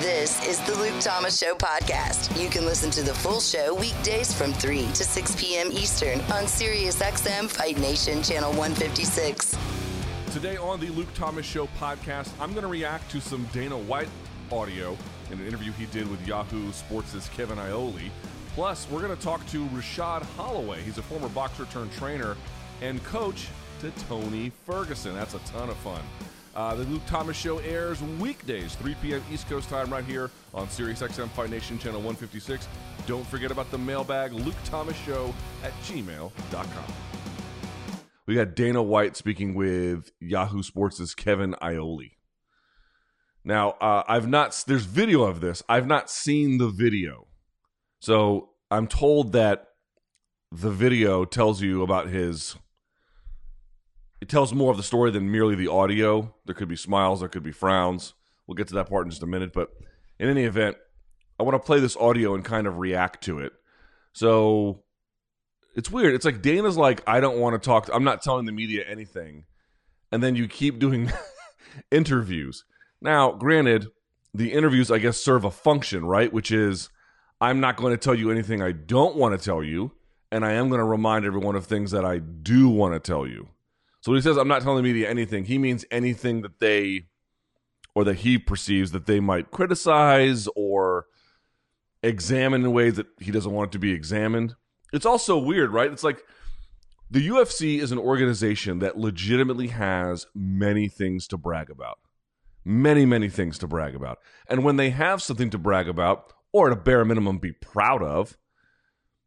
This is the Luke Thomas Show podcast. You can listen to the full show weekdays from 3 to 6 p.m. Eastern on SiriusXM Fight Nation Channel 156. Today on the Luke Thomas Show podcast, I'm going to react to some Dana White audio in an interview he did with Yahoo Sports' Kevin Iole. Plus, we're going to talk to Rashad Holloway. He's a former boxer turned trainer and coach to Tony Ferguson. That's a ton of fun. Uh, the Luke Thomas Show airs weekdays, 3 p.m. East Coast time, right here on SiriusXM Fight Nation Channel 156. Don't forget about the mailbag, Luke Thomas Show at gmail.com. We got Dana White speaking with Yahoo Sports' Kevin Iole. Now, uh, I've not, there's video of this. I've not seen the video. So I'm told that the video tells you about his it tells more of the story than merely the audio. There could be smiles, there could be frowns. We'll get to that part in just a minute. But in any event, I want to play this audio and kind of react to it. So it's weird. It's like Dana's like, I don't want to talk. To, I'm not telling the media anything. And then you keep doing interviews. Now, granted, the interviews, I guess, serve a function, right? Which is, I'm not going to tell you anything I don't want to tell you. And I am going to remind everyone of things that I do want to tell you. So when he says I'm not telling the media anything, he means anything that they or that he perceives that they might criticize or examine in ways that he doesn't want it to be examined. It's also weird, right? It's like the UFC is an organization that legitimately has many things to brag about. Many, many things to brag about. And when they have something to brag about, or at a bare minimum be proud of,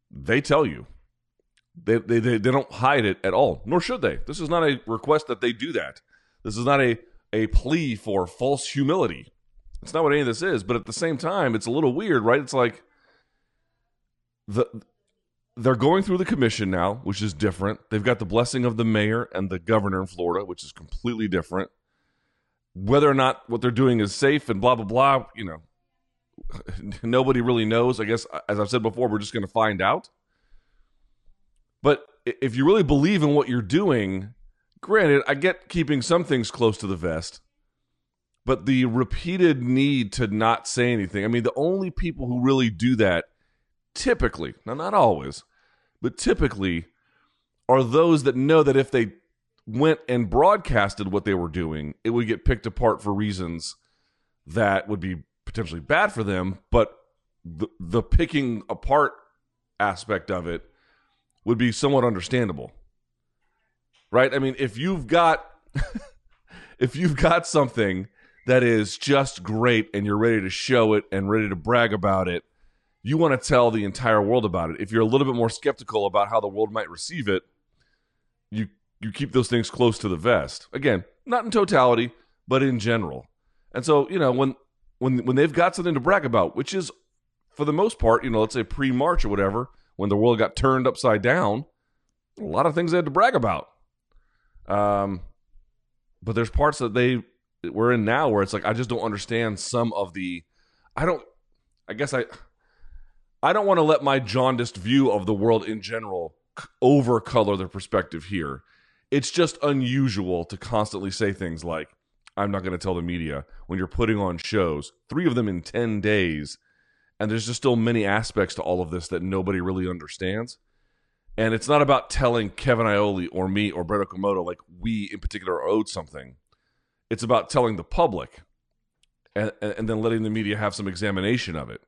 they tell you. They, they, they, they don't hide it at all, nor should they. This is not a request that they do that. This is not a, a plea for false humility. It's not what any of this is, but at the same time, it's a little weird, right? It's like the they're going through the commission now, which is different. They've got the blessing of the mayor and the governor in Florida, which is completely different. Whether or not what they're doing is safe and blah blah blah, you know, nobody really knows. I guess as I've said before, we're just going to find out. But if you really believe in what you're doing, granted, I get keeping some things close to the vest, but the repeated need to not say anything. I mean, the only people who really do that typically, now not always, but typically are those that know that if they went and broadcasted what they were doing, it would get picked apart for reasons that would be potentially bad for them, but the, the picking apart aspect of it would be somewhat understandable. Right? I mean, if you've got if you've got something that is just great and you're ready to show it and ready to brag about it, you want to tell the entire world about it. If you're a little bit more skeptical about how the world might receive it, you you keep those things close to the vest. Again, not in totality, but in general. And so, you know, when when when they've got something to brag about, which is for the most part, you know, let's say pre-March or whatever, when the world got turned upside down, a lot of things they had to brag about. Um, but there's parts that they we're in now where it's like I just don't understand some of the. I don't. I guess I. I don't want to let my jaundiced view of the world in general overcolor the perspective here. It's just unusual to constantly say things like, I'm not going to tell the media when you're putting on shows, three of them in 10 days, and there's just still many aspects to all of this that nobody really understands. And it's not about telling Kevin Iole or me or Brett Okamoto like we in particular are owed something. It's about telling the public and, and then letting the media have some examination of it.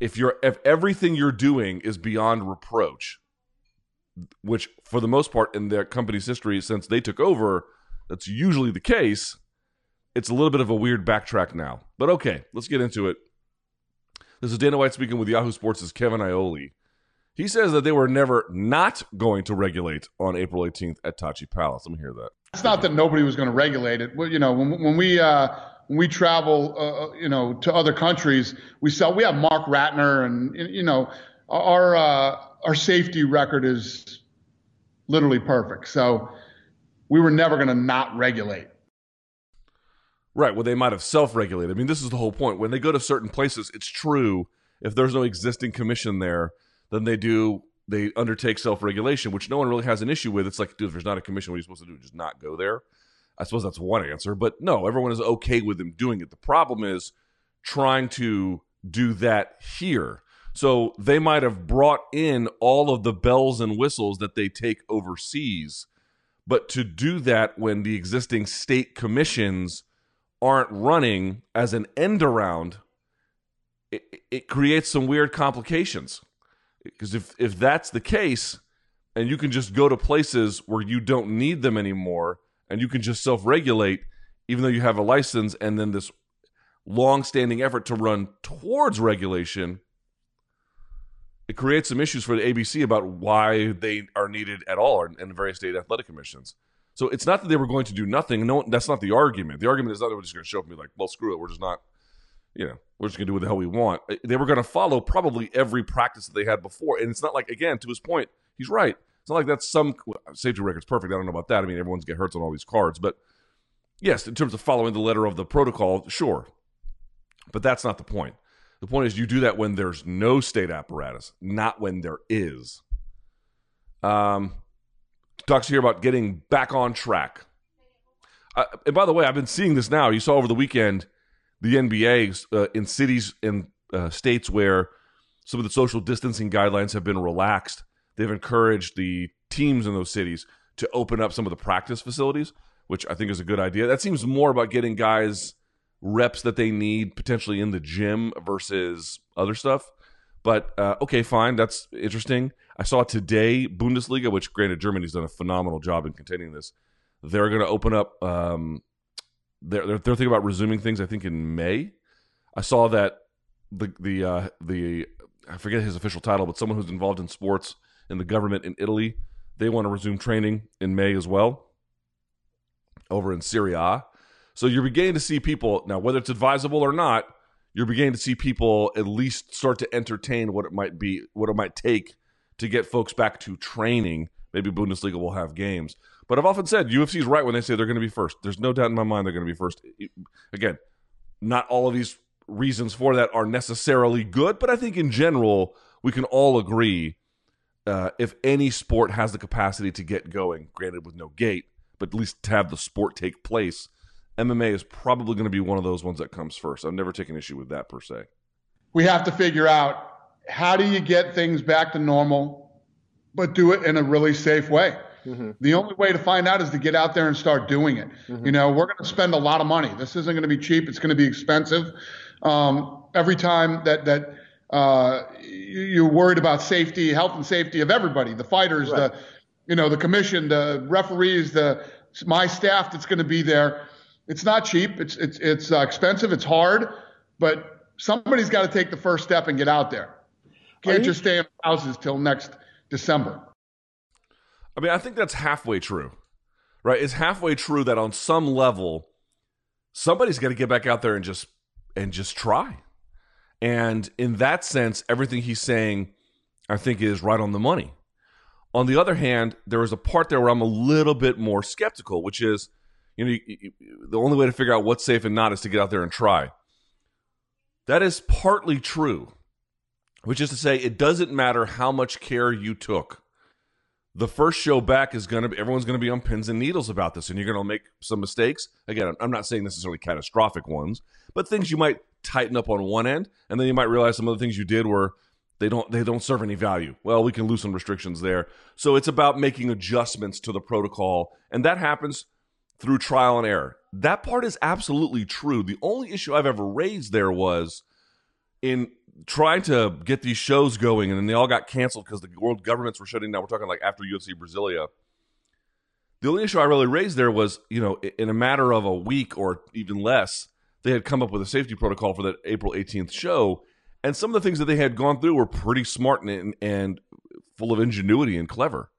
If you're if everything you're doing is beyond reproach, which for the most part in their company's history since they took over, that's usually the case. It's a little bit of a weird backtrack now. But okay, let's get into it. This is Dana White speaking with Yahoo Sports' Kevin Iole. He says that they were never not going to regulate on April 18th at Tachi Palace. Let me hear that. It's not that nobody was going to regulate it. Well, you know, when, when we uh, when we travel, uh, uh, you know, to other countries, we sell. We have Marc Ratner, and you know, our uh, our safety record is literally perfect. So we were never going to not regulate. Right. Well, they might have self regulated. I mean, this is the whole point. When they go to certain places, it's true. If there's no existing commission there, then they do, they undertake self regulation, which no one really has an issue with. It's like, dude, if there's not a commission, what are you supposed to do? Just not go there. I suppose that's one answer, but no, everyone is okay with them doing it. The problem is trying to do that here. So they might have brought in all of the bells and whistles that they take overseas, but to do that when the existing state commissions aren't running as an end around, it, it creates some weird complications. Because if, if that's the case, and you can just go to places where you don't need them anymore, and you can just self regulate, even though you have a license, and then this long standing effort to run towards regulation, it creates some issues for the ABC about why they are needed at all in the various state athletic commissions. So it's not that they were going to do nothing. No, that's not the argument. The argument is not that we're just going to show up and be like, well, screw it. We're just not, you know, we're just going to do what the hell we want. They were going to follow probably every practice that they had before. And it's not like, again, to his point, he's right. It's not like that's some safety record's perfect. I don't know about that. I mean, everyone's get hurts on all these cards, but yes, in terms of following the letter of the protocol, sure. But that's not the point. The point is you do that when there's no state apparatus, not when there is. Um, talks here about getting back on track. Uh, and by the way, I've been seeing this now. You saw over the weekend the NBA uh, in cities and uh, states where some of the social distancing guidelines have been relaxed they've encouraged the teams in those cities to open up some of the practice facilities, which I think is a good idea. That seems more about getting guys reps that they need potentially in the gym versus other stuff. But uh, okay, fine. That's interesting. I saw today Bundesliga, which granted Germany's done a phenomenal job in containing this. They're going to open up. Um, they're, they're, they're thinking about resuming things. I think in May. I saw that the the uh, the I forget his official title, but someone who's involved in sports in the government in Italy. They want to resume training in May as well over in Serie A. So you're beginning to see people now, whether it's advisable or not, you're beginning to see people at least start to entertain what it might be, what it might take to get folks back to training. Maybe Bundesliga will have games. But I've often said UFC is right when they say they're going to be first. There's no doubt in my mind they're going to be first. Again, not all of these reasons for that are necessarily good, but I think in general, we can all agree uh, if any sport has the capacity to get going, granted with no gate, but at least to have the sport take place, MMA is probably going to be one of those ones that comes first. I've never taken issue with that per se. We have to figure out how do you get things back to normal, but do it in a really safe way. Mm-hmm. The only way to find out is to get out there and start doing it. Mm-hmm. You know, we're going to spend a lot of money. This isn't going to be cheap. It's going to be expensive. Um, every time that that uh, you're worried about safety, health and safety of everybody, the fighters, right. the, you know, the commission, the referees, the, my staff that's going to be there. It's not cheap. It's, it's, it's uh, expensive. It's hard, but somebody's got to take the first step and get out there. Can't you, just stay in houses till next December. I mean, I think that's halfway true, right? It's halfway true that on some level, somebody's got to get back out there and just and just try. And in that sense, everything he's saying, I think, is right on the money. On the other hand, there is a part there where I'm a little bit more skeptical, which is, you know, you, you, the only way to figure out what's safe and not is to get out there and try. That is partly true, which is to say, it doesn't matter how much care you took. The first show back is going to everyone's going to be on pins and needles about this, and you're going to make some mistakes. Again, I'm not saying necessarily catastrophic ones, but things you might tighten up on one end, and then you might realize some of the things you did were they don't they don't serve any value. Well, we can loosen restrictions there. So it's about making adjustments to the protocol, and that happens through trial and error. That part is absolutely true. The only issue I've ever raised there was in trying to get these shows going, and then they all got canceled because the world governments were shutting down. We're talking like after UFC Brasilia. The only issue I really raised there was, you know, in a matter of a week or even less, they had come up with a safety protocol for that April 18th show. And some of the things that they had gone through were pretty smart and, and full of ingenuity and clever.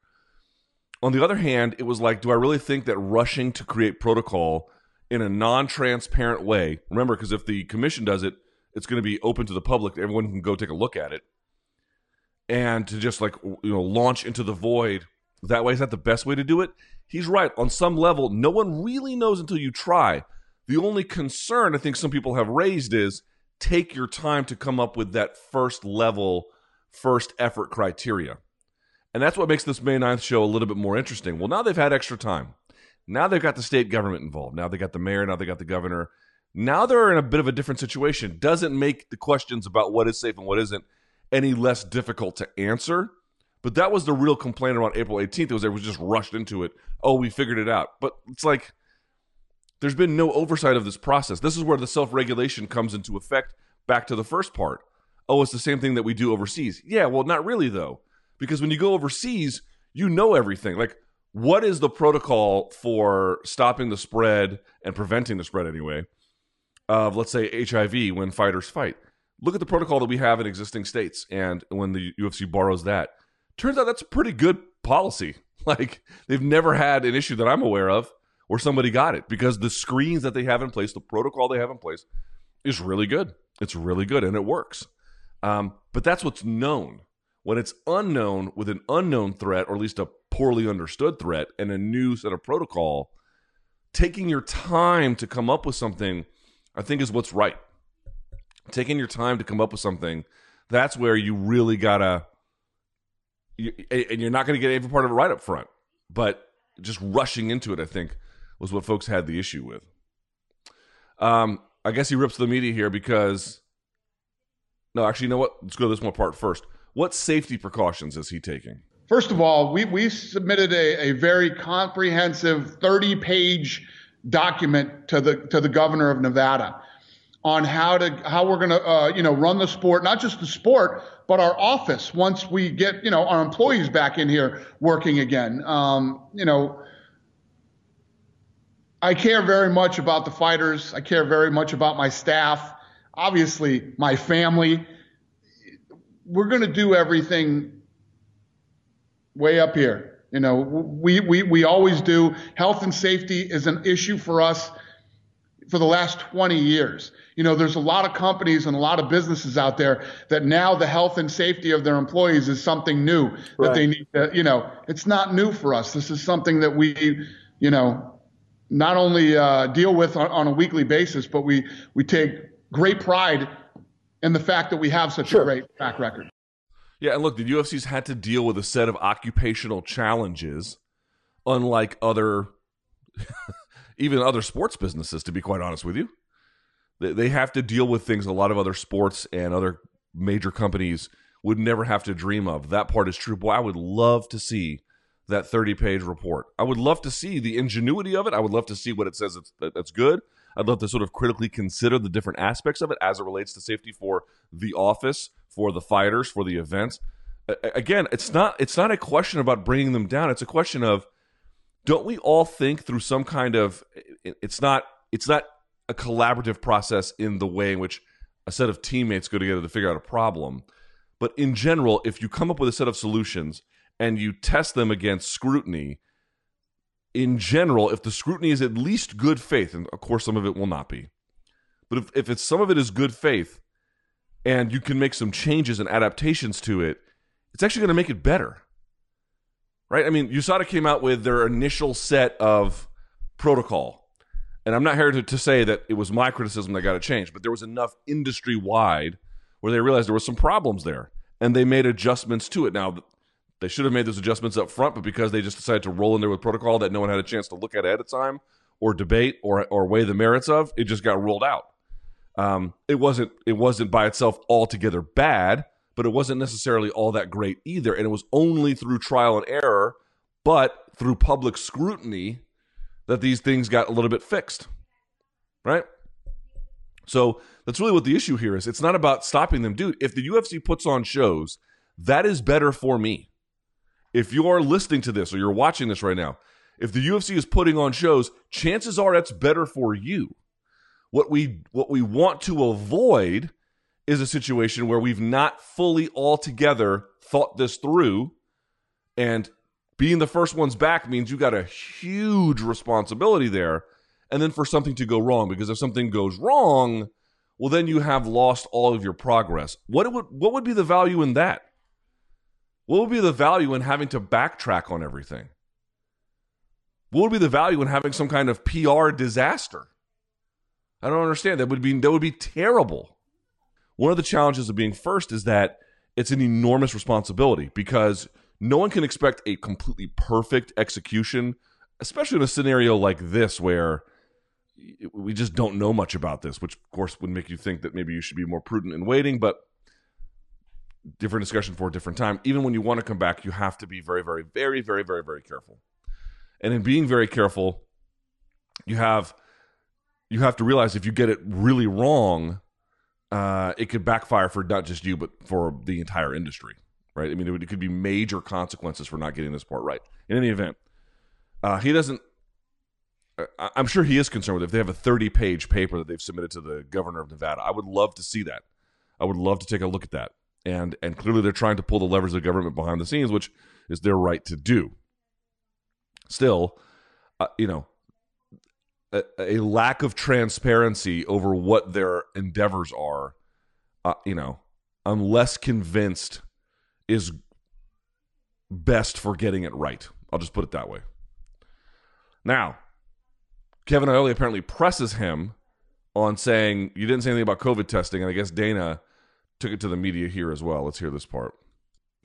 On the other hand, it was like, do I really think that rushing to create protocol in a non transparent way, remember, because if the commission does it, it's going to be open to the public, everyone can go take a look at it. And to just like, you know, launch into the void that way is that the best way to do it? He's right. On some level, no one really knows until you try. The only concern I think some people have raised is take your time to come up with that first level, first effort criteria. And that's what makes this May 9th show a little bit more interesting. Well, now they've had extra time. Now they've got the state government involved. Now they got the mayor. Now they got the governor. Now they're in a bit of a different situation. Doesn't make the questions about what is safe and what isn't any less difficult to answer. But that was the real complaint around April 18th. It was was just rushed into it. Oh, we figured it out. But it's like there's been no oversight of this process. This is where the self-regulation comes into effect. Back to the first part. Oh, it's the same thing that we do overseas. Yeah, well, not really though, because when you go overseas, you know everything. Like, what is the protocol for stopping the spread and preventing the spread anyway of let's say HIV when fighters fight? Look at the protocol that we have in existing states, and when the UFC borrows that, turns out that's a pretty good policy. Like they've never had an issue that I'm aware of where somebody got it because the screens that they have in place, the protocol they have in place, is really good. It's really good and it works. Um, but that's what's known. When it's unknown with an unknown threat, or at least a poorly understood threat, and a new set of protocol, taking your time to come up with something, I think, is what's right. Taking your time to come up with something, that's where you really gotta you, and you're not to get every part of it right up front. But just rushing into it, I think, was what folks had the issue with. Um, I guess he rips the media here because. No, actually, you know what? Let's go to this one part first. What safety precautions is he taking? First of all, we, we submitted a, a very comprehensive 30 page document to the to the governor of Nevada on how to how we're going to uh, you know run the sport, not just the sport, but our office once we get you know our employees back in here working again. Um, you know, I care very much about the fighters. I care very much about my staff. Obviously, my family. We're going to do everything way up here. You know, we, we, we always do. Health and safety is an issue for us for the last 20 years. You know, there's a lot of companies and a lot of businesses out there that now the health and safety of their employees is something new right. that they need to, you know, it's not new for us. This is something that we, you know, not only uh, deal with on, on, a weekly basis, but we, we take great pride in the fact that we have such sure. a great track record. Yeah, and look, the UFC's had to deal with a set of occupational challenges, unlike other even other sports businesses, to be quite honest with you. They, they have to deal with things a lot of other sports and other major companies would never have to dream of. That part is true. Boy, I would love to see that 30 page report. I would love to see the ingenuity of it. I would love to see what it says that's, that's good. I'd love to sort of critically consider the different aspects of it as it relates to safety for the office, for the fighters, for the events. Again, it's not it's not a question about bringing them down. It's a question of don't we all think through some kind of it's not it's not a collaborative process in the way in which a set of teammates go together to figure out a problem but in general if you come up with a set of solutions and you test them against scrutiny in general if the scrutiny is at least good faith and of course some of it will not be but if, if it's some of it is good faith and you can make some changes and adaptations to it it's actually going to make it better right? I mean, USADA came out with their initial set of protocol. And I'm not here to, to say that it was my criticism that got it changed, but there was enough industry wide where they realized there were some problems there and they made adjustments to it. Now, they should have made those adjustments up front, but because they just decided to roll in there with protocol that no one had a chance to look at ahead of time or debate or, or weigh the merits of, it just got rolled out. Um, it wasn't it wasn't by itself altogether bad, but it wasn't necessarily all that great either. And it was only through trial and error, but through public scrutiny, that these things got a little bit fixed. Right? So that's really what the issue here is. It's not about stopping them. Dude, if the UFC puts on shows, that is better for me. If you're listening to this or you're watching this right now, if the UFC is putting on shows, chances are that's better for you. What we what we want to avoid is a situation where we've not fully altogether thought this through. And being the first ones back means you got a huge responsibility there. And then for something to go wrong, because if something goes wrong, well, then you have lost all of your progress. What would what would be the value in that? What would be the value in having to backtrack on everything? What would be the value in having some kind of PR disaster? I don't understand. That would be that would be terrible. One of the challenges of being first is that it's an enormous responsibility because no one can expect a completely perfect execution especially in a scenario like this where we just don't know much about this, which of course would make you think that maybe you should be more prudent in waiting, but different discussion for a different time. Even when you want to come back, you have to be very, very, very, very, very, very careful. And in being very careful, you have you have to realize if you get it really wrong, uh, it could backfire for not just you but for the entire industry, right? I mean, it, would, it could be major consequences for not getting this part right. In any event, uh, he doesn't. Uh, I'm sure he is concerned with it. if they have a 30 page paper that they've submitted to the governor of Nevada. I would love to see that. I would love to take a look at that. And and clearly they're trying to pull the levers of government behind the scenes, which is their right to do. Still, uh, you know, a, a, lack of transparency over what their endeavors are, uh, you know, I'm less convinced is best for getting it right. I'll just put it that way. Now, Kevin Iole apparently presses him on saying, You didn't say anything about COVID testing. And I guess Dana took it to the media here as well. Let's hear this part.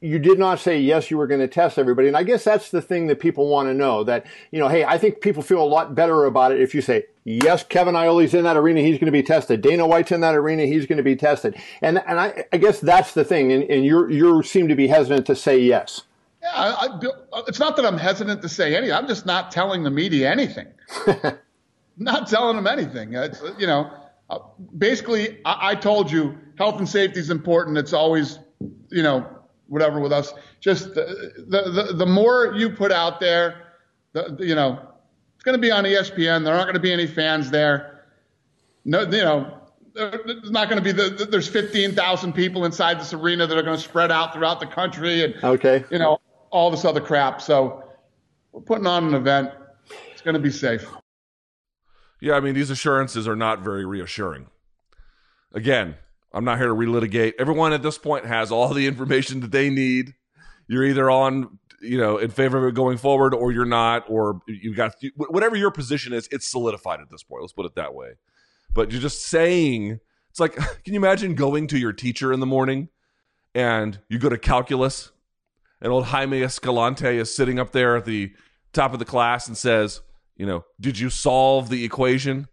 You did not say yes, you were going to test everybody. And I guess that's the thing that people want to know that, you know, hey, I think people feel a lot better about it if you say, yes, Kevin Iole's in that arena, he's going to be tested. Dana White's in that arena, he's going to be tested. And, and I, I guess that's the thing. And, and you you seem to be hesitant to say yes. Yeah, I, I, it's not that I'm hesitant to say anything. I'm just not telling the media anything. not telling them anything. It's, you know, uh, basically, I, I, told you health and safety is important. It's always, you know, whatever with us. Just the the, the, the more you put out there, the, you know, it's going to be on ESPN. There aren't going to be any fans there. No, you know, there's not going to be the, there's 15,000 people inside this arena that are going to spread out throughout the country and okay, you know, all this other crap. So we're putting on an event. It's going to be safe. Yeah, I mean, these assurances are not very reassuring. Again, I'm not here to relitigate. Everyone at this point has all the information that they need. You're either on, you know, in favor of it going forward, or you're not, or you've got whatever your position is. It's solidified at this point. Let's put it that way. But you're just saying. It's like, can you imagine going to your teacher in the morning, and you go to calculus, and old Jaime Escalante is sitting up there at the top of the class and says, you know, did you solve the equation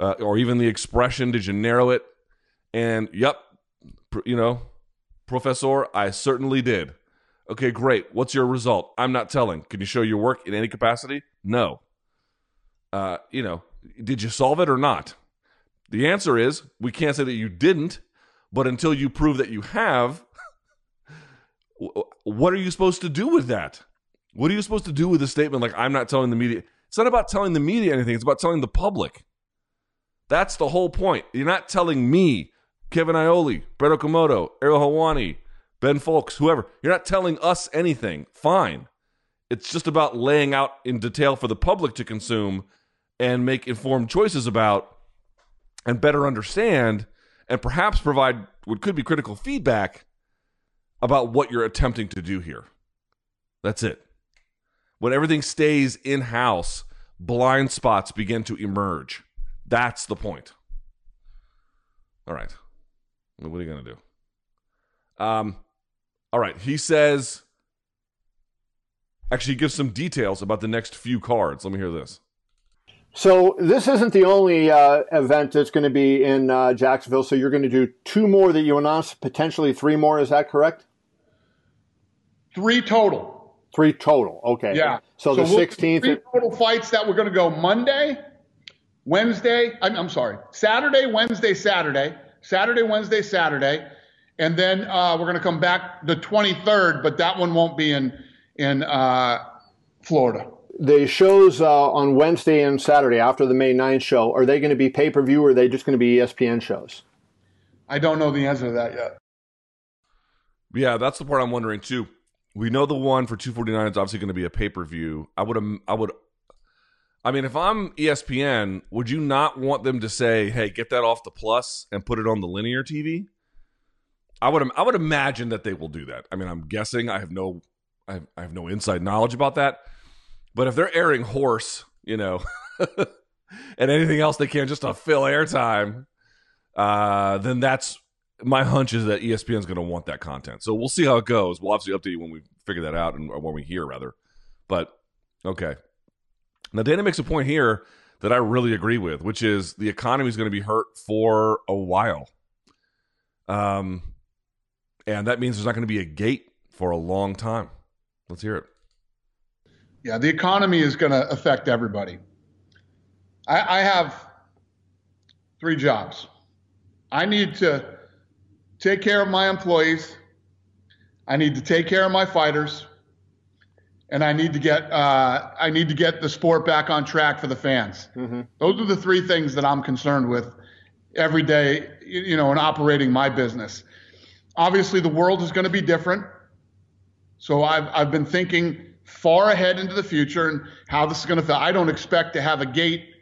uh, or even the expression? Did you narrow it? And yep, you know, professor, I certainly did. Okay, great. What's your result? I'm not telling. Can you show your work in any capacity? No. Uh, you know, did you solve it or not? The answer is we can't say that you didn't, but until you prove that you have, what are you supposed to do with that? What are you supposed to do with a statement like I'm not telling the media? It's not about telling the media anything, it's about telling the public. That's the whole point. You're not telling me, Kevin Iole, Brett Okamoto, Ariel Helwani, Ben Fowlkes, whoever. You're not telling us anything. Fine. It's just about laying out in detail for the public to consume and make informed choices about and better understand and perhaps provide what could be critical feedback about what you're attempting to do here. That's it. When everything stays in house, blind spots begin to emerge. That's the point. All right. What are you going to do? Um, all right. He says, actually, he gives some details about the next few cards. Let me hear this. So this isn't the only uh, event that's going to be in uh, Jacksonville. So you're going to do two more that you announced, potentially three more. Is that correct? Three total. Three total. Okay. Yeah. So, so the we'll, 16th. Three total fights that we're going to go Monday, Wednesday. I'm, I'm, sorry, Saturday, Wednesday, Saturday, Saturday, Wednesday, Saturday, and then uh, we're going to come back the 23rd, but that one won't be in in uh, Florida. The shows uh, on Wednesday and Saturday after the May 9th show are they going to be pay per view or are they just going to be ESPN shows? I don't know the answer to that yet. Yeah, that's the part I'm wondering too. We know the one for 249 is obviously going to be a pay per view. I would, I would, I mean, if I'm ESPN, would you not want them to say, "Hey, get that off the plus and put it on the linear TV"? I would, I would imagine that they will do that. I mean, I'm guessing. I have no, I have, I have no inside knowledge about that. But if they're airing horse, you know, and anything else they can just to fill airtime, uh, then that's my hunch is that ESPN is going to want that content. So we'll see how it goes. We'll obviously update you when we figure that out and when we hear rather. But okay, Now, Dana makes a point here that I really agree with, which is the economy is going to be hurt for a while. Um, and that means there's not going to be a gate for a long time. Let's hear it. Yeah, the economy is going to affect everybody. I, I have three jobs. I need to take care of my employees. I need to take care of my fighters, and I need to get uh, I need to get the sport back on track for the fans. Mm-hmm. Those are the three things that I'm concerned with every day. You know, in operating my business. Obviously, the world is going to be different. So I've I've been thinking far ahead into the future and how this is going to feel. I don't expect to have a gate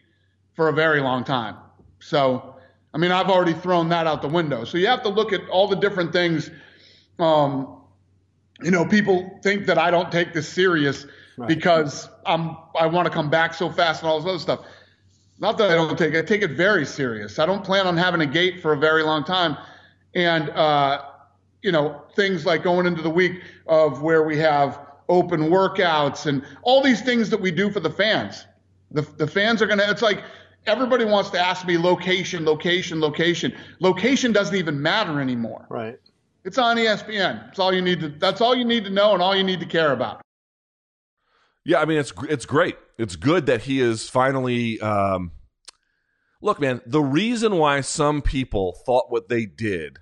for a very long time. So, I mean, I've already thrown that out the window. So you have to look at all the different things. Um, you know, people think that I don't take this serious right. because I'm I want to come back so fast and all this other stuff. Not that I don't take it, I take it very serious. I don't plan on having a gate for a very long time. And uh, you know, things like going into the week of where we have open workouts and all these things that we do for the fans. The, the fans are going to, it's like everybody wants to ask me location, location, location. Location doesn't even matter anymore. Right. It's on ESPN. That's all you need to. That's all you need to know, and all you need to care about. Yeah, I mean it's it's great. It's good that he is finally. Um, look, man, the reason why some people thought what they did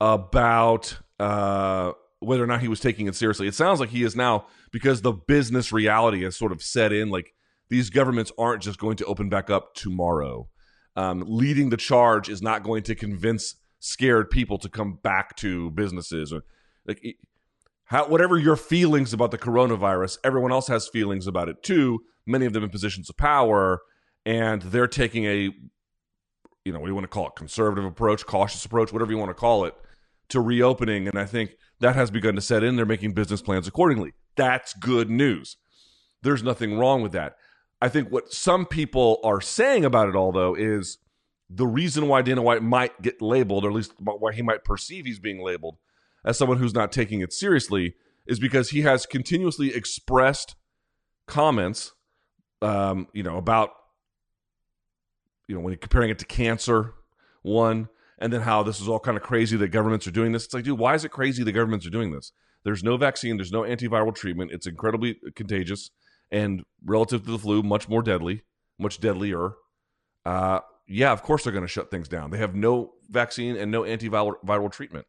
about uh, whether or not he was taking it seriously, it sounds like he is now because the business reality has sort of set in. Like these governments aren't just going to open back up tomorrow. Um, leading the charge is not going to convince scared people to come back to businesses or like how, whatever your feelings about the coronavirus, everyone else has feelings about it too. Many of them in positions of power, and they're taking a, you know, what do you want to call it, conservative approach, cautious approach, whatever you want to call it, to reopening. And I think that has begun to set in. They're making business plans accordingly. That's good news. There's nothing wrong with that. I think what some people are saying about it all, though, is the reason why Dana White might get labeled, or at least why he might perceive he's being labeled as someone who's not taking it seriously, is because he has continuously expressed comments, um, you know, about, you know, when you're comparing it to cancer, one, and then how this is all kind of crazy that governments are doing this. It's like, dude, why is it crazy that governments are doing this? There's no vaccine, there's no antiviral treatment. It's incredibly contagious and relative to the flu, much more deadly, much deadlier. Uh, yeah, of course they're going to shut things down. They have no vaccine and no antiviral viral treatment.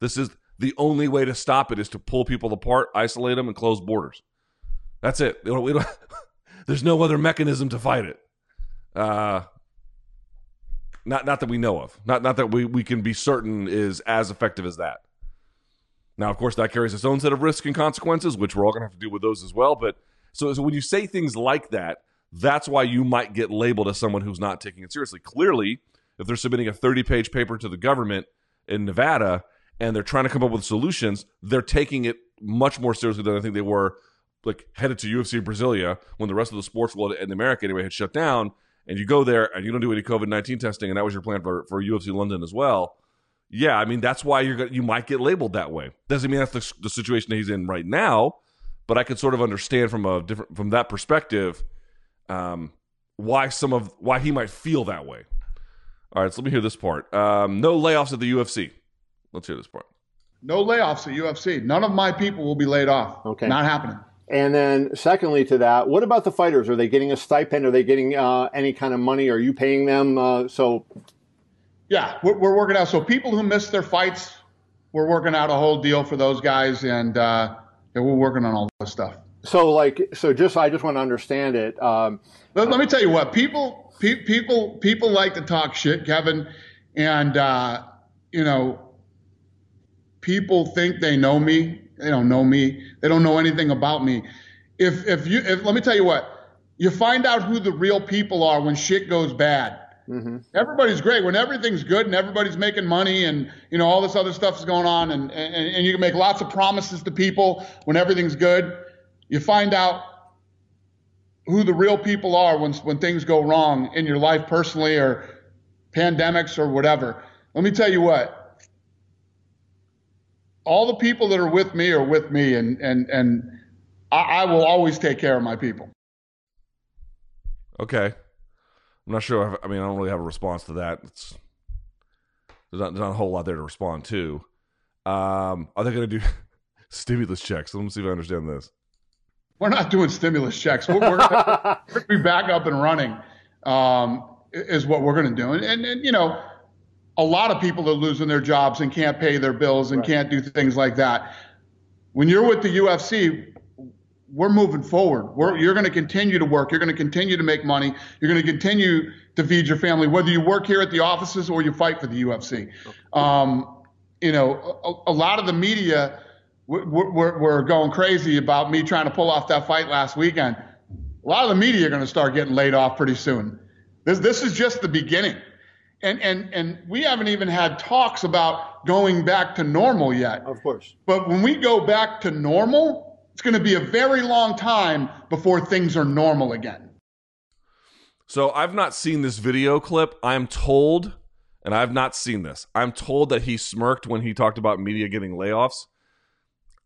This is the only way to stop it is to pull people apart, isolate them, and close borders. That's it. We don't, we don't, there's no other mechanism to fight it. Uh, not not that we know of. Not not that we, we can be certain is as effective as that. Now, of course, that carries its own set of risks and consequences, which we're all going to have to deal with those as well. But so, so when you say things like that, that's why you might get labeled as someone who's not taking it seriously. Clearly, if they're submitting a 30 page paper to the government in Nevada and they're trying to come up with solutions, they're taking it much more seriously than I think they were like headed to UFC Brasilia when the rest of the sports world in America anyway had shut down. And you go there and you don't do any COVID 19 testing, and that was your plan for, for UFC London as well. Yeah, I mean, that's why you're you might get labeled that way. Doesn't mean that's the, the situation that he's in right now but I could sort of understand from a different from that perspective um, why some of why he might feel that way. All right, so let me hear this part. Um, no layoffs at the UFC. Let's hear this part. No layoffs at UFC. None of my people will be laid off. Okay, not happening. And then, secondly to that, what about the fighters? Are they getting a stipend? Are they getting uh, any kind of money? Are you paying them? Uh, so, yeah, we're, we're, working out. So people who miss their fights, we're working out a whole deal for those guys, and uh, yeah, we're working on all this stuff. So, like, so just I just want to understand it. Um, let, let, me tell you what people pe- people people like to talk shit, Kevin, and uh, you know, people think they know me. They don't know me. They don't know anything about me. If if you if let me tell you what, you find out who the real people are when shit goes bad. Mm-hmm. Everybody's great when everything's good and everybody's making money and you know all this other stuff is going on and, and, and you can make lots of promises to people when everything's good. You find out who the real people are when when things go wrong in your life personally or pandemics or whatever. Let me tell you what. All the people that are with me are with me and and and I, I will always take care of my people. Okay. I'm not sure. I mean, I don't really have a response to that. It's there's not, there's not a whole lot there to respond to. Um, are they going to do stimulus checks? Let me see if I understand this. We're not doing stimulus checks. We're, we're be back up and running. Um, is what we're going to do. And, and, and, you know, a lot of people are losing their jobs and can't pay their bills and right. can't do things like that. When you're with the UFC, we're moving forward. We're, you're going to continue to work. You're going to continue to make money. You're going to continue to feed your family, whether you work here at the offices or you fight for the UFC. Um, you know, a, a, lot of the media we're, we're going crazy about me trying to pull off that fight last weekend. A lot of the media are going to start getting laid off pretty soon. This this is just the beginning. And and and we haven't even had talks about going back to normal yet. Of course. But when we go back to normal, it's going to be a very long time before things are normal again. So I've not seen this video clip. I'm told, and I've not seen this. I'm told that he smirked when he talked about media getting layoffs.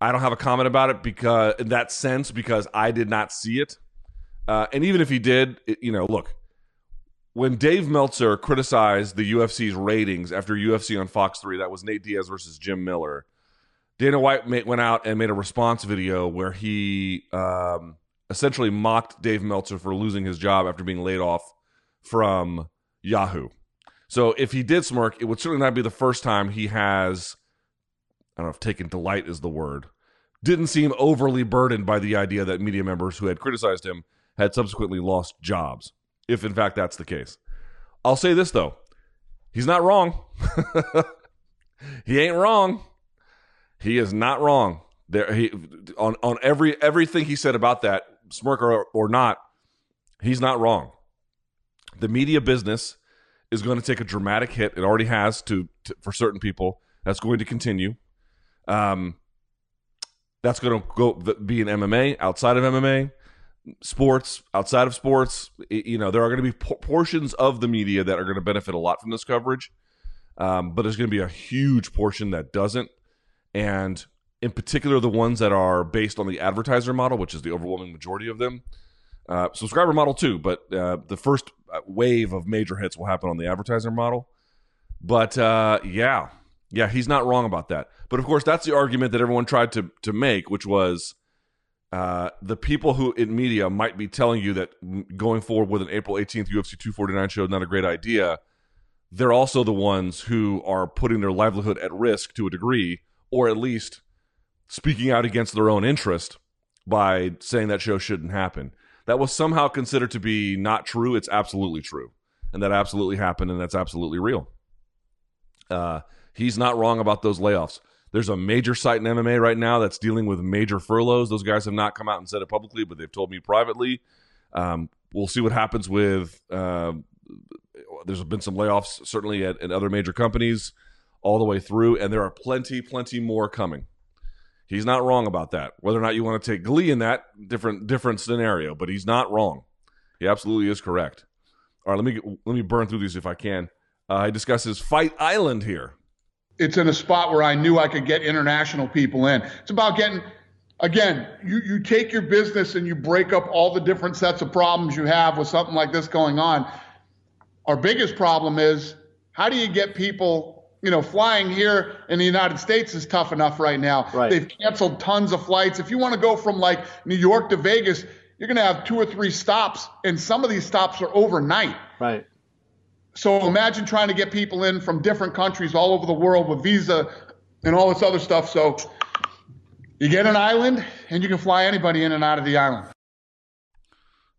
I don't have a comment about it because in that sense because I did not see it. Uh, and even if he did, it, you know, look, when Dave Meltzer criticized the UFC's ratings after UFC on Fox 3, that was Nate Diaz versus Jim Miller. Dana White made, went out and made a response video where he um, essentially mocked Dave Meltzer for losing his job after being laid off from Yahoo. So if he did smirk, it would certainly not be the first time he has, I don't know if taken delight is the word, didn't seem overly burdened by the idea that media members who had criticized him had subsequently lost jobs if in fact that's the case. I'll say this though. He's not wrong. he ain't wrong. He is not wrong. There he on on every everything he said about that, smirk or, or not, he's not wrong. The media business is going to take a dramatic hit. It already has to, to for certain people. That's going to continue. Um, that's going to go be in MMA, outside of MMA sports, outside of sports, you know, there are going to be portions of the media that are going to benefit a lot from this coverage. Um, but there's going to be a huge portion that doesn't. And in particular, the ones that are based on the advertiser model, which is the overwhelming majority of them. Uh, subscriber model too, but uh, the first uh, wave of major hits will happen on the advertiser model. But uh, yeah, yeah, he's not wrong about that. But of course, that's the argument that everyone tried to to make, which was uh, the people who in media might be telling you that going forward with an April 18th UFC 249 show is not a great idea, they're also the ones who are putting their livelihood at risk to a degree, or at least speaking out against their own interest by saying that show shouldn't happen. That was somehow considered to be not true. It's absolutely true. And that absolutely happened, and that's absolutely real. Uh, he's not wrong about those layoffs. There's a major site in MMA right now that's dealing with major furloughs. Those guys have not come out and said it publicly, but they've told me privately. Um, we'll see what happens with. Uh, there's been some layoffs certainly at, at other major companies all the way through, and there are plenty, plenty more coming. He's not wrong about that. Whether or not you want to take glee in that different different scenario, but he's not wrong. He absolutely is correct. All right, let me let me burn through these if I can. Uh, he discusses Fight Island here it's in a spot where I knew I could get international people in. It's about getting, again, you, you take your business and you break up all the different sets of problems you have with something like this going on. Our biggest problem is how do you get people, you know, flying here in the United States is tough enough right now. Right. They've canceled tons of flights. If you want to go from like New York to Vegas, you're going to have two or three stops, and some of these stops are overnight. Right. So imagine trying to get people in from different countries all over the world with visa and all this other stuff. So you get an island and you can fly anybody in and out of the island.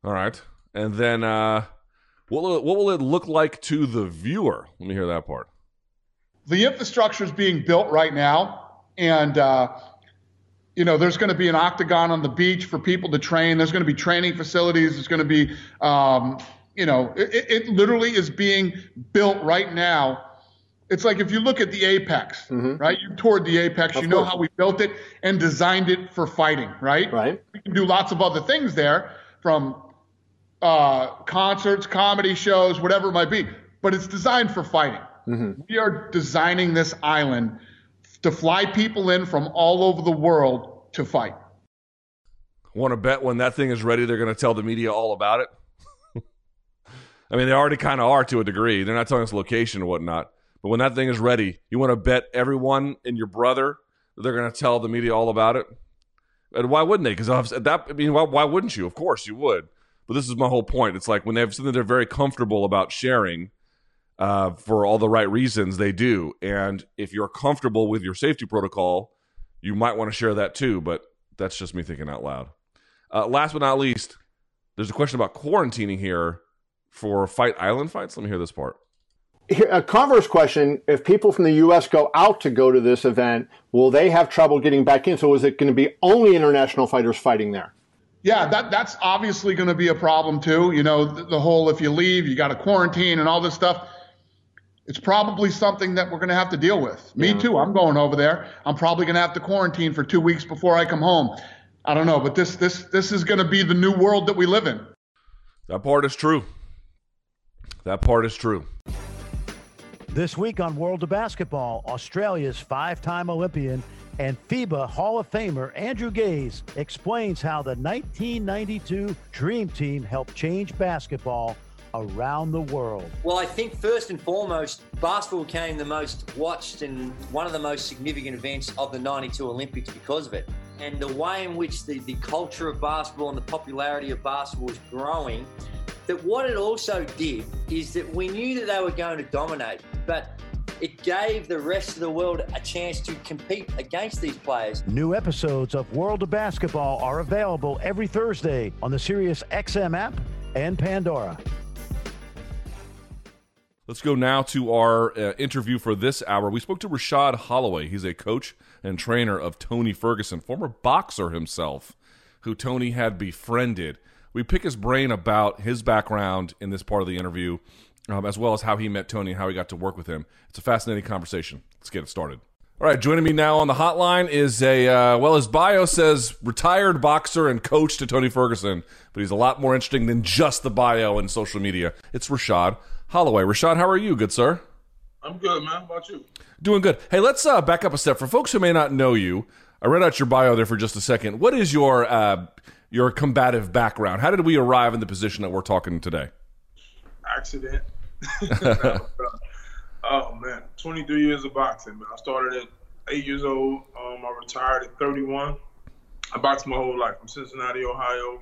All right. And then uh, what, will it, what will it look like to the viewer? Let me hear that part. The infrastructure is being built right now. And, uh, you know, there's going to be an octagon on the beach for people to train. There's going to be training facilities. There's going to be um, you know, it, it literally is being built right now. It's like if you look at the apex, mm-hmm. right? You toured the apex, of you know course. how we built it and designed it for fighting, right? Right. We can do lots of other things there from uh, concerts, comedy shows, whatever it might be, but it's designed for fighting. Mm-hmm. We are designing this island to fly people in from all over the world to fight. Want to bet when that thing is ready, they're going to tell the media all about it? I mean, they already kind of are to a degree. They're not telling us location and whatnot. But when that thing is ready, you want to bet everyone and your brother that they're going to tell the media all about it. And why wouldn't they? Because that, I mean, why, why wouldn't you? Of course you would. But this is my whole point. It's like when they have something they're very comfortable about sharing uh, for all the right reasons, they do. And if you're comfortable with your safety protocol, you might want to share that too. But that's just me thinking out loud. Uh, last but not least, there's a question about quarantining here for Fight Island fights. Let me hear this part. Here, a converse question: If people from the U.S. go out to go to this event, will they have trouble getting back in? So, is it going to be only international fighters fighting there? Yeah, that that's obviously going to be a problem too. You know, the, the whole if you leave, you got to quarantine and all this stuff. It's probably something that we're going to have to deal with. Me yeah. too. I'm going over there. I'm probably going to have to quarantine for two weeks before I come home. I don't know, but this this this is going to be the new world that we live in. That part is true. That part is true. This week on World of Basketball, Australia's five time Olympian and FIBA Hall of Famer Andrew Gaze explains how the 1992 Dream Team helped change basketball around the world. Well, I think first and foremost, basketball became the most watched and one of the most significant events of the 92 Olympics because of it. And the way in which the, the culture of basketball and the popularity of basketball was growing that what it also did is that we knew that they were going to dominate, but it gave the rest of the world a chance to compete against these players. New episodes of World of Basketball are available every Thursday on the Sirius XM app and Pandora. Let's go now to our uh, interview for this hour. We spoke to Rashad Holloway. He's a coach and trainer of Tony Ferguson, former boxer himself, who Tony had befriended we pick his brain about his background in this part of the interview, um, as well as how he met Tony and how he got to work with him. It's a fascinating conversation. Let's get it started. All right, joining me now on the hotline is a, uh, well, his bio says retired boxer and coach to Tony Ferguson, but he's a lot more interesting than just the bio and social media. It's Rashad Holloway. Rashad, how are you, good sir? I'm good, man. How about you? Doing good. Hey, let's uh, back up a step. For folks who may not know you, I read out your bio there for just a second. What is your uh, your combative background. How did we arrive in the position that we're talking today? Accident. oh man, 23 years of boxing. Man, I started at eight years old. Um, I retired at 31. I boxed my whole life. from Cincinnati, Ohio.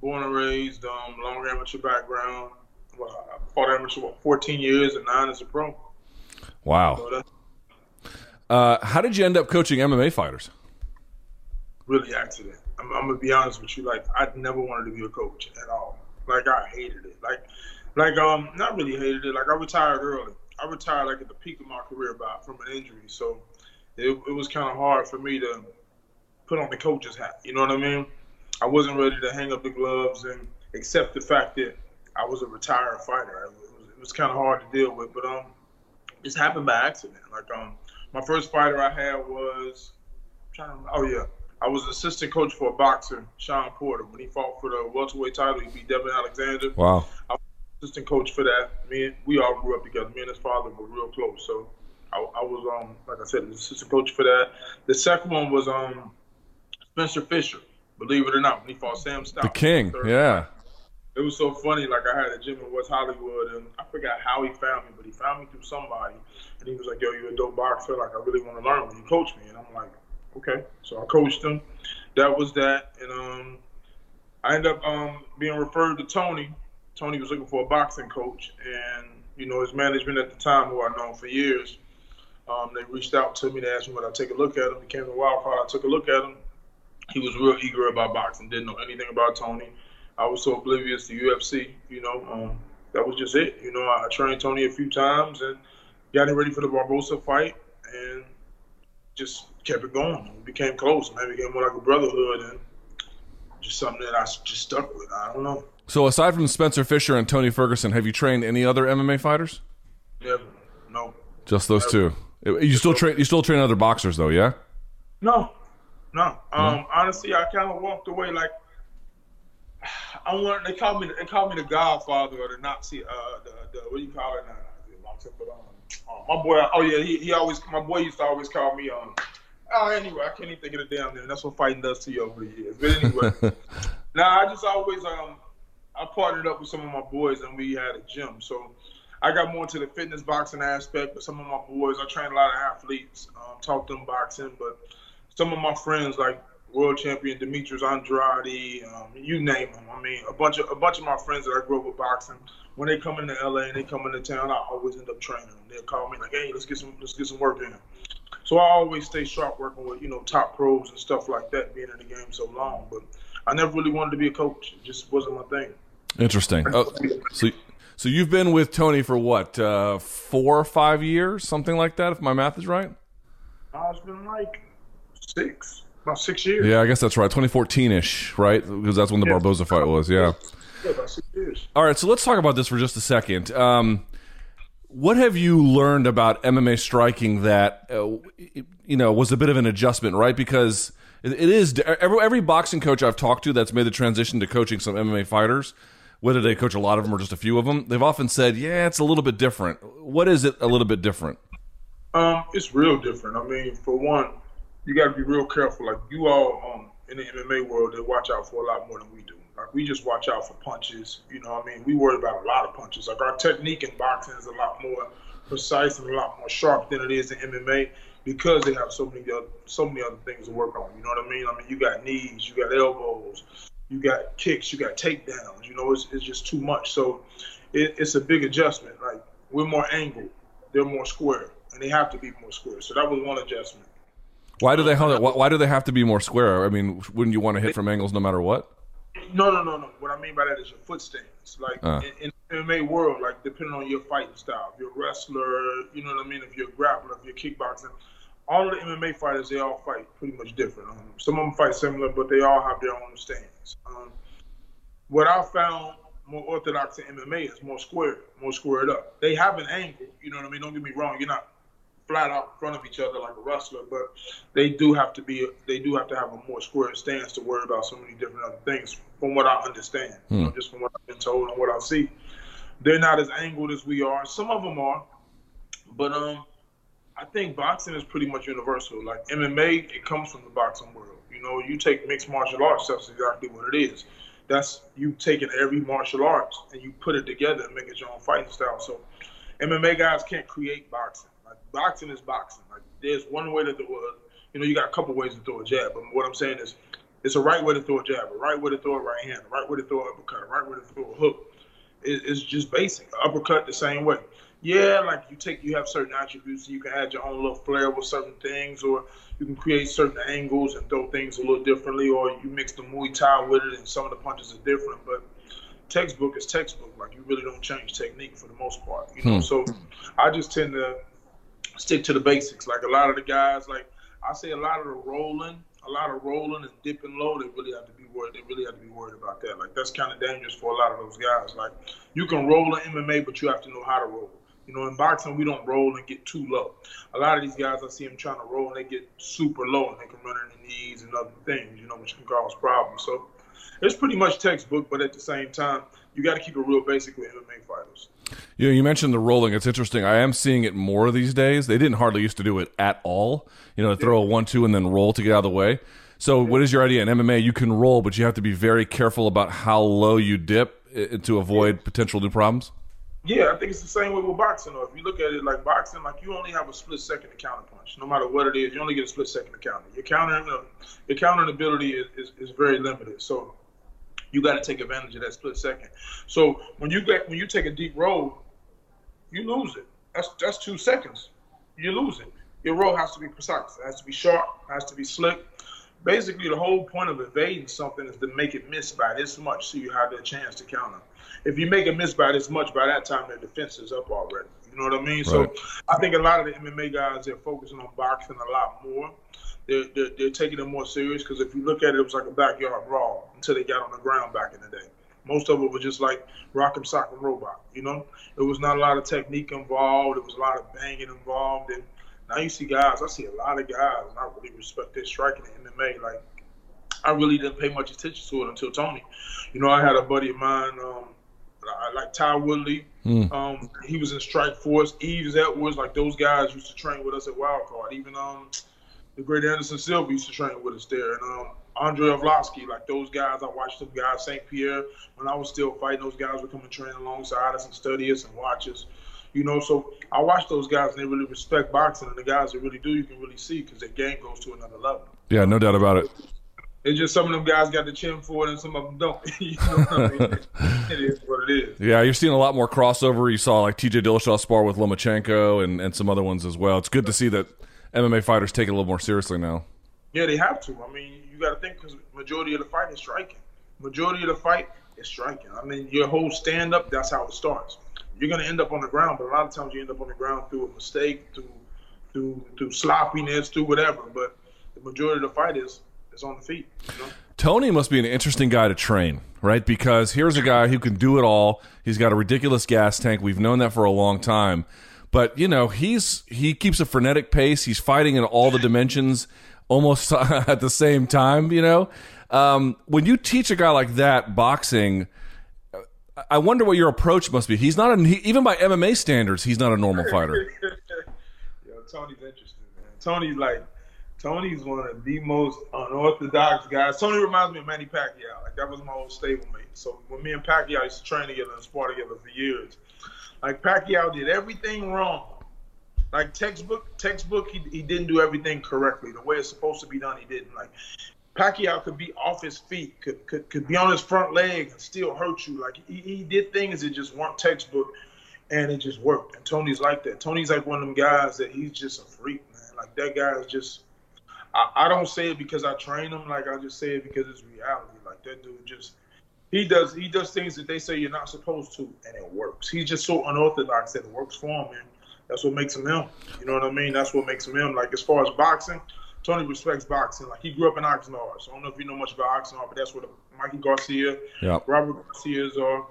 Born and raised, um, long amateur background. Well, I fought amateur what, 14 years and nine as a pro. Wow. So uh, how did you end up coaching MMA fighters? Really accident. I'm, I'm, gonna be honest with you. Like I never wanted to be a coach at all. Like I hated it. Like, like um, not really hated it. Like I retired early. I retired like at the peak of my career about from an injury. So it, it was kind of hard for me to put on the coach's hat. You know what I mean? I wasn't ready to hang up the gloves and accept the fact that I was a retired fighter. It was, it was kind of hard to deal with, but um, this happened by accident. Like um, my first fighter I had was trying to, oh yeah, I was assistant coach for a boxer, Shawn Porter. When he fought for the welterweight title, he beat Devon Alexander. Wow. I was assistant coach for that. Me and we all grew up together. Me and his father were real close. So I, I was um like I said, assistant coach for that. The second one was um Spencer Fisher. Believe it or not, when he fought Sam Stout. The King, yeah. It was so funny. Like I had a gym in West Hollywood, and I forgot how he found me, but he found me through somebody, and he was like, "Yo, you're a dope boxer. Like I really want to learn. Will you coach me?" And I'm like, Okay, so I coached him. That was that, and um, I ended up um, being referred to Tony. Tony was looking for a boxing coach, and you know his management at the time, who I've known for years, um, they reached out to me. They asked me would I take a look at him. He came to Wild Card. I took a look at him. He was real eager about boxing. Didn't know anything about Tony. I was so oblivious to UFC. You know, um, that was just it. You know, I trained Tony a few times and got him ready for the Barboza fight, and just kept it going. We became close, man. We became more like a brotherhood, and just something that I just stuck with. I don't know. So, aside from Spencer Fisher and Tony Ferguson, have you trained any other MMA fighters? Never. No. Just those Never. two. You still train? You still train other boxers, though? Yeah. No. No. Um, no? Honestly, I kind of walked away like. I want. They call me. They call me the Godfather or the Nazi. Uh, the, the what do you call it now? But um, my boy. Oh yeah, he, he always. My boy used to always call me um Oh, anyway, I can't even think of the damn name. That's what fighting does to you over the years. But anyway, now I just always um, I partnered up with some of my boys and we had a gym. So I got more into the fitness boxing aspect, but some of my boys, I train a lot of athletes, um, taught them boxing, but some of my friends like world champion Demetrius Andrade, um, you name them. I mean, a bunch of a bunch of my friends that I grew up with boxing. When they come into LA and they come into town, I always end up training them. They'll call me like, "Hey, let's get some let's get some work in." So I always stay sharp working with you know top pros and stuff like that. Being in the game so long, but I never really wanted to be a coach. It just wasn't my thing. Interesting. Oh, so, so you've been with Tony for what, uh, four or five years, something like that, if my math is right? Uh, it's been like six, about six years. Yeah, I guess that's right. 2014 ish, right? Because that's when the Yeah. Barboza fight was. Yeah. Yeah, about six years. All right, so let's talk about this for just a second. Um, what have you learned about MMA striking that uh, you know was a bit of an adjustment, right? Because it, is every, every boxing coach I've talked to that's made the transition to coaching some MMA fighters, whether they coach a lot of them or just a few of them, they've often said, "Yeah, it's a little bit different." What is it a little bit different? Um, it's real different. I mean, for one, you got to be real careful. Like you all um, in the MMA world, they watch out for a lot more than we do. Like we just watch out for punches. You know, what I mean, we worry about a lot of punches. Like our technique in boxing is a lot more precise and a lot more sharp than it is in MMA because they have so many other, so many other things to work on. You know what I mean? I mean, you got knees, you got elbows, you got kicks, you got takedowns. You know, it's, it's just too much. So it, it's a big adjustment. Like we're more angled, they're more square, and they have to be more square. So that was one adjustment. Why do they why, why do they have to be more square? I mean, wouldn't you want to hit from angles no matter what? No, no, no, no. What I mean by that is your foot stance. Like Uh. in, in MMA world, like depending on your fighting style, if you're a wrestler, you know what I mean. If you're a grappler, if you're kickboxing, all of the MMA fighters they all fight pretty much different. Um, some of them fight similar, but they all have their own stance. Um, what I found more orthodox in MMA is more square, more squared up. They have an angle, you know what I mean. Don't get me wrong. You're not flat out in front of each other like a wrestler, but they do have to be they do have to have a more square stance to worry about so many different other things from what I understand. You know, just from what I've been told and what I see. They're not as angled as we are. Some of them are. But um I think boxing is pretty much universal. Like MMA, it comes from the boxing world. You know, you take mixed martial arts, that's exactly what it is. That's you taking every martial arts and you put it together and make it your own fighting style. So MMA guys can't create boxing. Boxing is boxing. Like there's one way to do it. You know, you got a couple ways to throw a jab, but what I'm saying is, it's a right way to throw a jab, a right way to throw a right hand, a right way to throw an uppercut, a right way to throw a hook. It, it's just basic. Uppercut the same way. Yeah, like you take, you have certain attributes. You can add your own little flair with certain things, or you can create certain angles and throw things a little differently, or you mix the Muay Thai with it, and some of the punches are different. But textbook is textbook. Like you really don't change technique for the most part. You know, Hmm. so I just tend to stick to the basics. Like a lot of the guys, like I say, a lot of the rolling, a lot of rolling and dipping low, they really have to be worried. They really have to be worried about that. Like that's kind of dangerous for a lot of those guys. Like you can roll in MMA, but you have to know how to roll. You know, in boxing, we don't roll and get too low. A lot of these guys, I see them trying to roll and they get super low and they can run in the knees and other things, you know, which can cause problems. So it's pretty much textbook, but at the same time, you got to keep it real basic with MMA fighters. You know, you mentioned the rolling. It's interesting. I am seeing it more these days. They didn't hardly used to do it at all. You know, to throw a one-two and then roll to get out of the way. So, what is your idea in MMA? You can roll, but you have to be very careful about how low you dip uh, to avoid potential new problems. Yeah, I think it's the same way with boxing. Though, if you look at it like boxing, like you only have a split second to counter punch. No matter what it is, you only get a split second to counter. Your countering, uh, your countering ability is, is, is very limited. So you got to take advantage of that split second. So when you get when you take a deep roll, you lose it. That's that's two seconds. You lose it. Your roll has to be precise. It has to be sharp. It has to be slick. Basically, the whole point of evading something is to make it miss by this much, so you have that chance to counter. If you make it miss by this much, by that time their defense is up already. You know what I mean? Right. So I think a lot of the MMA guys they're focusing on boxing a lot more. They're, they're, they're taking it more serious because if you look at it, it was like a backyard brawl until they got on the ground back in the day. Most of it was just like rock'em sock'em robot. You know, it was not a lot of technique involved. It was a lot of banging involved. And now you see guys. I see a lot of guys, and I really respect their striking in MMA. Like I really didn't pay much attention to it until Tony. You know, I had a buddy of mine, um, like Ty Woodley. Hmm. Um, he was in Strike Force. Yves Edwards, like those guys used to train with us at Wild Card. Even um, the great Anderson Silva used to train with us there, and um, Andre Arlovski, like those guys. I watched them guys, St. Pierre, when I was still fighting. Those guys would come and train alongside us and study us and watch us. You know, so I watch those guys and they really respect boxing, and the guys that really do, you can really see because their game goes to another level. Yeah, no doubt about it. It's just some of them guys got the chin for it, and some of them don't. you know what I mean? it is what it is. Yeah, you're seeing a lot more crossover. You saw like T.J. Dillashaw spar with Lomachenko and and some other ones as well. It's good to see that MMA fighters take it a little more seriously now. Yeah, they have to. I mean, you got to think because majority of the fight is striking. Majority of the fight is striking. I mean, your whole stand up, that's how it starts. You're gonna end up on the ground, but a lot of times you end up on the ground through a mistake, through through through sloppiness, through whatever. But the majority of the fight is is on the feet. You know? Tony must be an interesting guy to train, right? Because here's a guy who can do it all. He's got a ridiculous gas tank. We've known that for a long time. But, you know, he's he keeps a frenetic pace. He's fighting in all the dimensions almost at the same time, you know? Um, when you teach a guy like that boxing, I wonder what your approach must be. He's not a, he, even by MMA standards, he's not a normal fighter. Yo, Tony's interesting, man. Tony's like Tony's one of the most unorthodox guys. Tony reminds me of Manny Pacquiao. Like that was my old stablemate. So when me and Pacquiao used to train together and spar together for years, like Pacquiao did everything wrong. Like textbook, textbook, he, he didn't do everything correctly. The way it's supposed to be done, he didn't. Like Pacquiao could be off his feet, could could, could be on his front leg and still hurt you. Like he, he did things that just weren't textbook, and it just worked. And Tony's like that. Tony's like one of them guys that he's just a freak, man. Like that guy is just. I, I don't say it because I train him. Like I just say it because it's reality. Like that dude just. He does he does things that they say you're not supposed to, and it works. He's just so unorthodox that it works for him, and that's what makes him him. You know what I mean? That's what makes him him. Like as far as boxing, Tony respects boxing. Like he grew up in Oxnard, so I don't know if you know much about Oxnard, but that's where the, Mikey Garcia, Yep. Robert Garcia's are.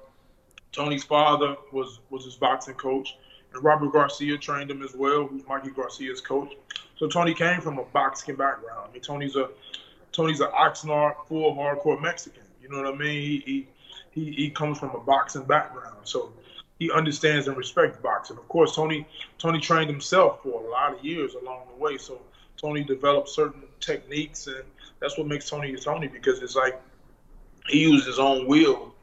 Tony's father was was his boxing coach, and Robert Garcia trained him as well, who's Mikey Garcia's coach. So Tony came from a boxing background. I mean, Tony's a Tony's an Oxnard full hardcore Mexican. You know what I mean? He he he, he comes from a boxing background, so he understands and respects boxing. Of course, Tony Tony trained himself for a lot of years along the way, so Tony developed certain techniques, and that's what makes Tony Tony because it's like he used his own will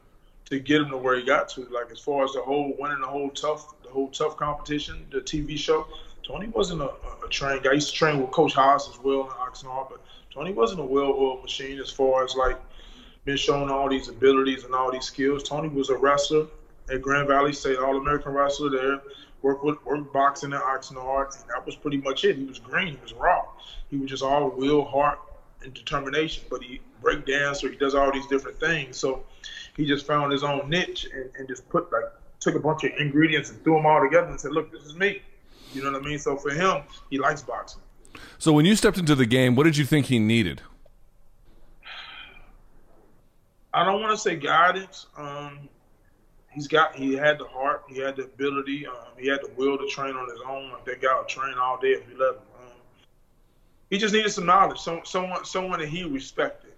to get him to where he got to. Like as far as the whole winning the whole tough the whole tough competition, the TV show. Tony wasn't a, a trained guy. I used to train with Coach Haas as well in Oxnard, but Tony wasn't a well-oiled machine as far as like been shown all these abilities and all these skills. Tony was a wrestler at Grand Valley State, All-American wrestler there. Worked with worked boxing at Oxnard, and that was pretty much it. He was green, he was raw. He was just all will, heart, and determination. But he break dance or he does all these different things. So he just found his own niche and, and just put like took a bunch of ingredients and threw them all together and said, "Look, this is me." You know what I mean? So for him, he likes boxing. So when you stepped into the game, what did you think he needed? I don't want to say guidance. Um, he's got he had the heart, he had the ability, um, he had the will to train on his own. Like that guy would train all day if you let him. Um, he just needed some knowledge, some, someone someone that he respected,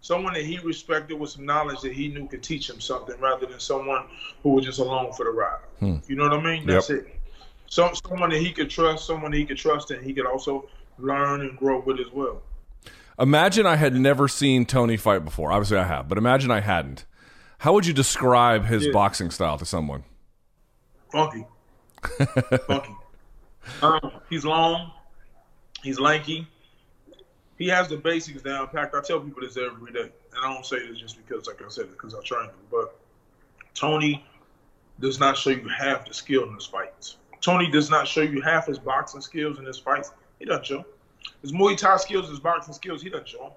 someone that he respected with some knowledge that he knew could teach him something, rather than someone who was just along for the ride. Hmm. You know what I mean? That's Yep. it. So someone that he could trust, someone that he could trust, and he could also learn and grow with as well. Imagine I had never seen Tony fight before. Obviously, I have, but imagine I hadn't. How would you describe his boxing style to someone? funky, funky. Um, he's long, he's lanky. He has the basics down packed. I tell people this every day, and I don't say this just because, like I said, because I trained him. But Tony does not show you half the skill in his fights. Tony does not show you half his boxing skills in his fights. He doesn't show. His Muay Thai skills, his boxing skills, he doesn't show.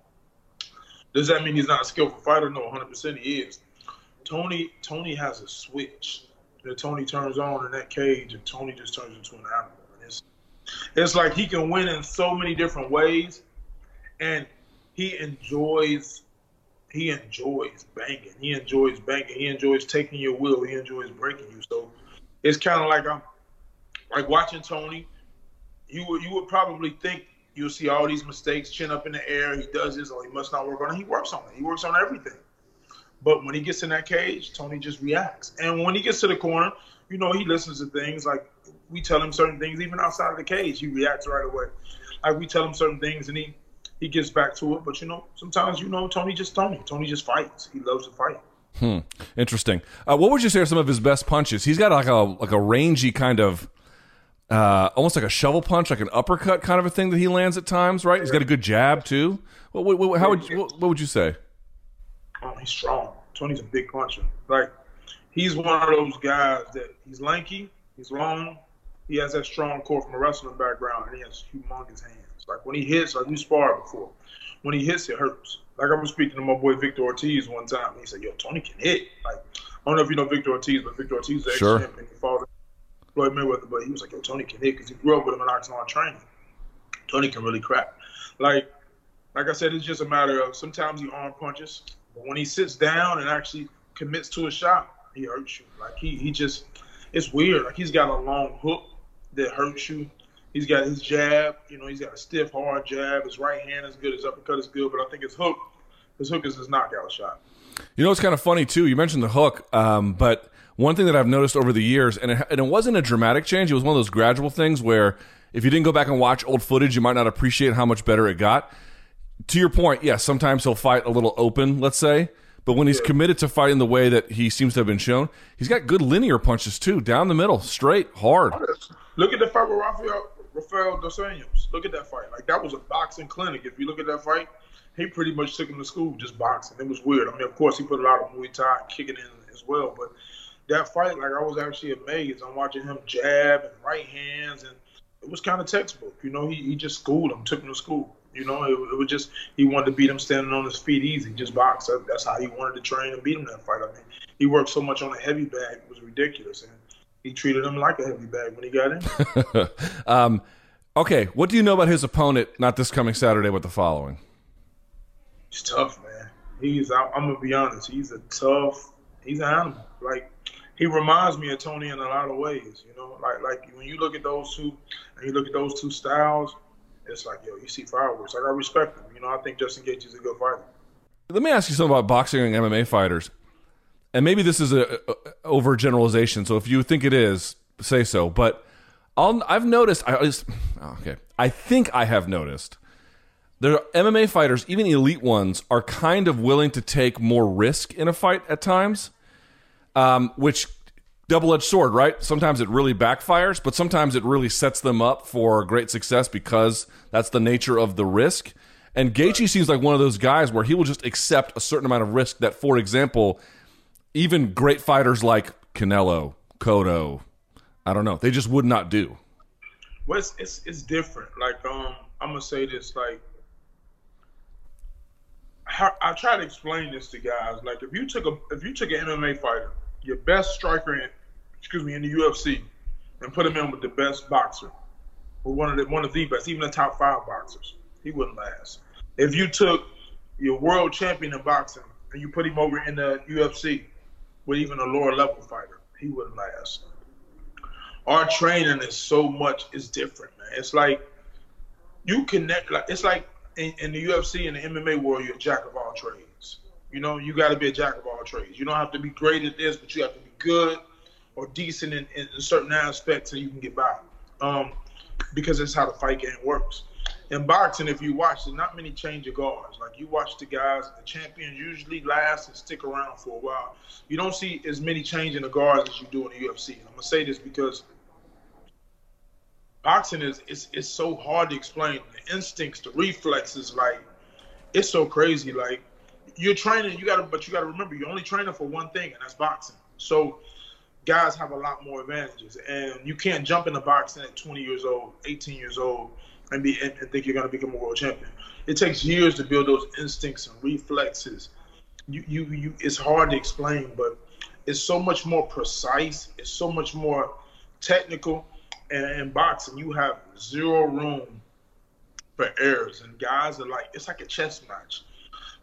Does that mean he's not a skillful fighter? No, 100% he is. Tony Tony has a switch that Tony turns on in that cage, and Tony just turns into an animal. It's it's like he can win in so many different ways, and he enjoys he enjoys banging. He enjoys banging. He enjoys taking your will. He enjoys breaking you. So it's kind of like I'm like watching Tony. You would you would probably think you'll see all these mistakes, chin up in the air. He does this, or he must not work on it. He works on it. He works on everything. But when he gets in that cage, Tony just reacts. And when he gets to the corner, you know, he listens to things like we tell him certain things, even outside of the cage, he reacts right away. Like we tell him certain things and he he gets back to it. But you know, sometimes you know Tony just Tony. Tony just fights. He loves to fight. Hmm. Interesting. Uh, what would you say are some of his best punches? He's got like a like a rangy kind of, uh, almost like a shovel punch, like an uppercut kind of a thing that he lands at times. Right? He's got a good jab too. What, what, what how would you, what, what would you say? Oh, he's strong. Tony's a big puncher. Like he's one of those guys that he's lanky, he's long, he has that strong core from a wrestling background, and he has humongous hands. Like when he hits, like we sparred before, when he hits, it hurts. Like I was speaking to my boy Victor Ortiz one time. He said, "Yo, Tony can hit." Like I don't know if you know Victor Ortiz, but Victor Ortiz is sure. champion. He fought Floyd Mayweather, but he was like, "Yo, Tony can hit" because he grew up with him in Oxnard training. Tony can really crack. Like, like I said, it's just a matter of sometimes he arm punches, but when he sits down and actually commits to a shot, he hurts you. Like he he just, it's weird. Like he's got a long hook that hurts you. He's got his jab. You know, he's got a stiff, hard jab. His right hand is good. His uppercut is good. But I think his hook, his hook is his knockout shot. You know, it's kind of funny too. You mentioned the hook, um, but one thing that I've noticed over the years, and it, and it wasn't a dramatic change. It was one of those gradual things where if you didn't go back and watch old footage, you might not appreciate how much better it got. To your point, yes, sometimes he'll fight a little open, let's say, but when he's committed to fighting the way that he seems to have been shown, he's got good linear punches too, down the middle, straight, hard. Look at the fight with Rafael Rafael Dos Anjos. Look at that fight. Like that was a boxing clinic. If you look at that fight, he pretty much took him to school just boxing. It was weird. I mean, of course, he put a lot of Muay Thai kicking in as well, but that fight, like I was actually amazed. I'm watching him jab and right hands, and it was kind of textbook. You know, he, he just schooled him, took him to school. You know, it, it was just he wanted to beat him standing on his feet easy, just box. That's how he wanted to train and beat him that fight. I mean, he worked so much on a heavy bag, it was ridiculous. And he treated him like a heavy bag when he got in. um, okay, what do you know about his opponent? Not this coming Saturday, but the following. He's tough, man. He's. I'm gonna be honest. He's a tough. He's an animal. Like he reminds me of Tony in a lot of ways. You know, like like when you look at those two, and you look at those two styles, it's like yo, you see fireworks. Like I respect him. You know, I think Justin Gaethje is a good fighter. Let me ask you something about boxing and MMA fighters and maybe this is a, a overgeneralization. So if you think it is, say so. But i have noticed. I just, oh, okay. I think I have noticed. There MMA fighters, even elite ones, are kind of willing to take more risk in a fight at times, um, which double edged sword, right? Sometimes it really backfires, but sometimes it really sets them up for great success because that's the nature of the risk. And Gaethje seems like one of those guys where he will just accept a certain amount of risk that, for example, even great fighters like Canelo, Cotto, I don't know, they just would not do. Well, it's, it's, it's different. Like um, I'm gonna say this. Like I, I try to explain this to guys. Like if you took a if you took an MMA fighter, your best striker in excuse me in the UFC, and put him in with the best boxer, or one of the one of the best, even the top five boxers, he wouldn't last. If you took your world champion in boxing and you put him over in the UFC, with even a lower level fighter. He wouldn't last. Our training is so much is different, man. It's like you connect like it's like in, in the UFC and the MMA world, you're a jack of all trades. You know, you got to be a jack of all trades. You don't have to be great at this, but you have to be good or decent in, in certain aspects, so you can get by. Um, because that's how the fight game works in boxing, if you watch, there's not many change of guards. Like you watch the guys, the champions usually last and stick around for a while. You don't see as many changing the guards as you do in the UFC. And I'm gonna say this because boxing is it's, it's so hard to explain. The instincts, the reflexes, like it's so crazy. Like you're training, you gotta, but you gotta remember you're only training for one thing, and that's boxing. So guys have a lot more advantages, and you can't jump in the boxing at 20 years old, 18 years old and be and, and think you're to become a world champion. It takes years to build those instincts and reflexes. You, you, you. It's hard to explain, but it's so much more precise. It's so much more technical. And in boxing, you have zero room for errors. And guys are like, it's like a chess match.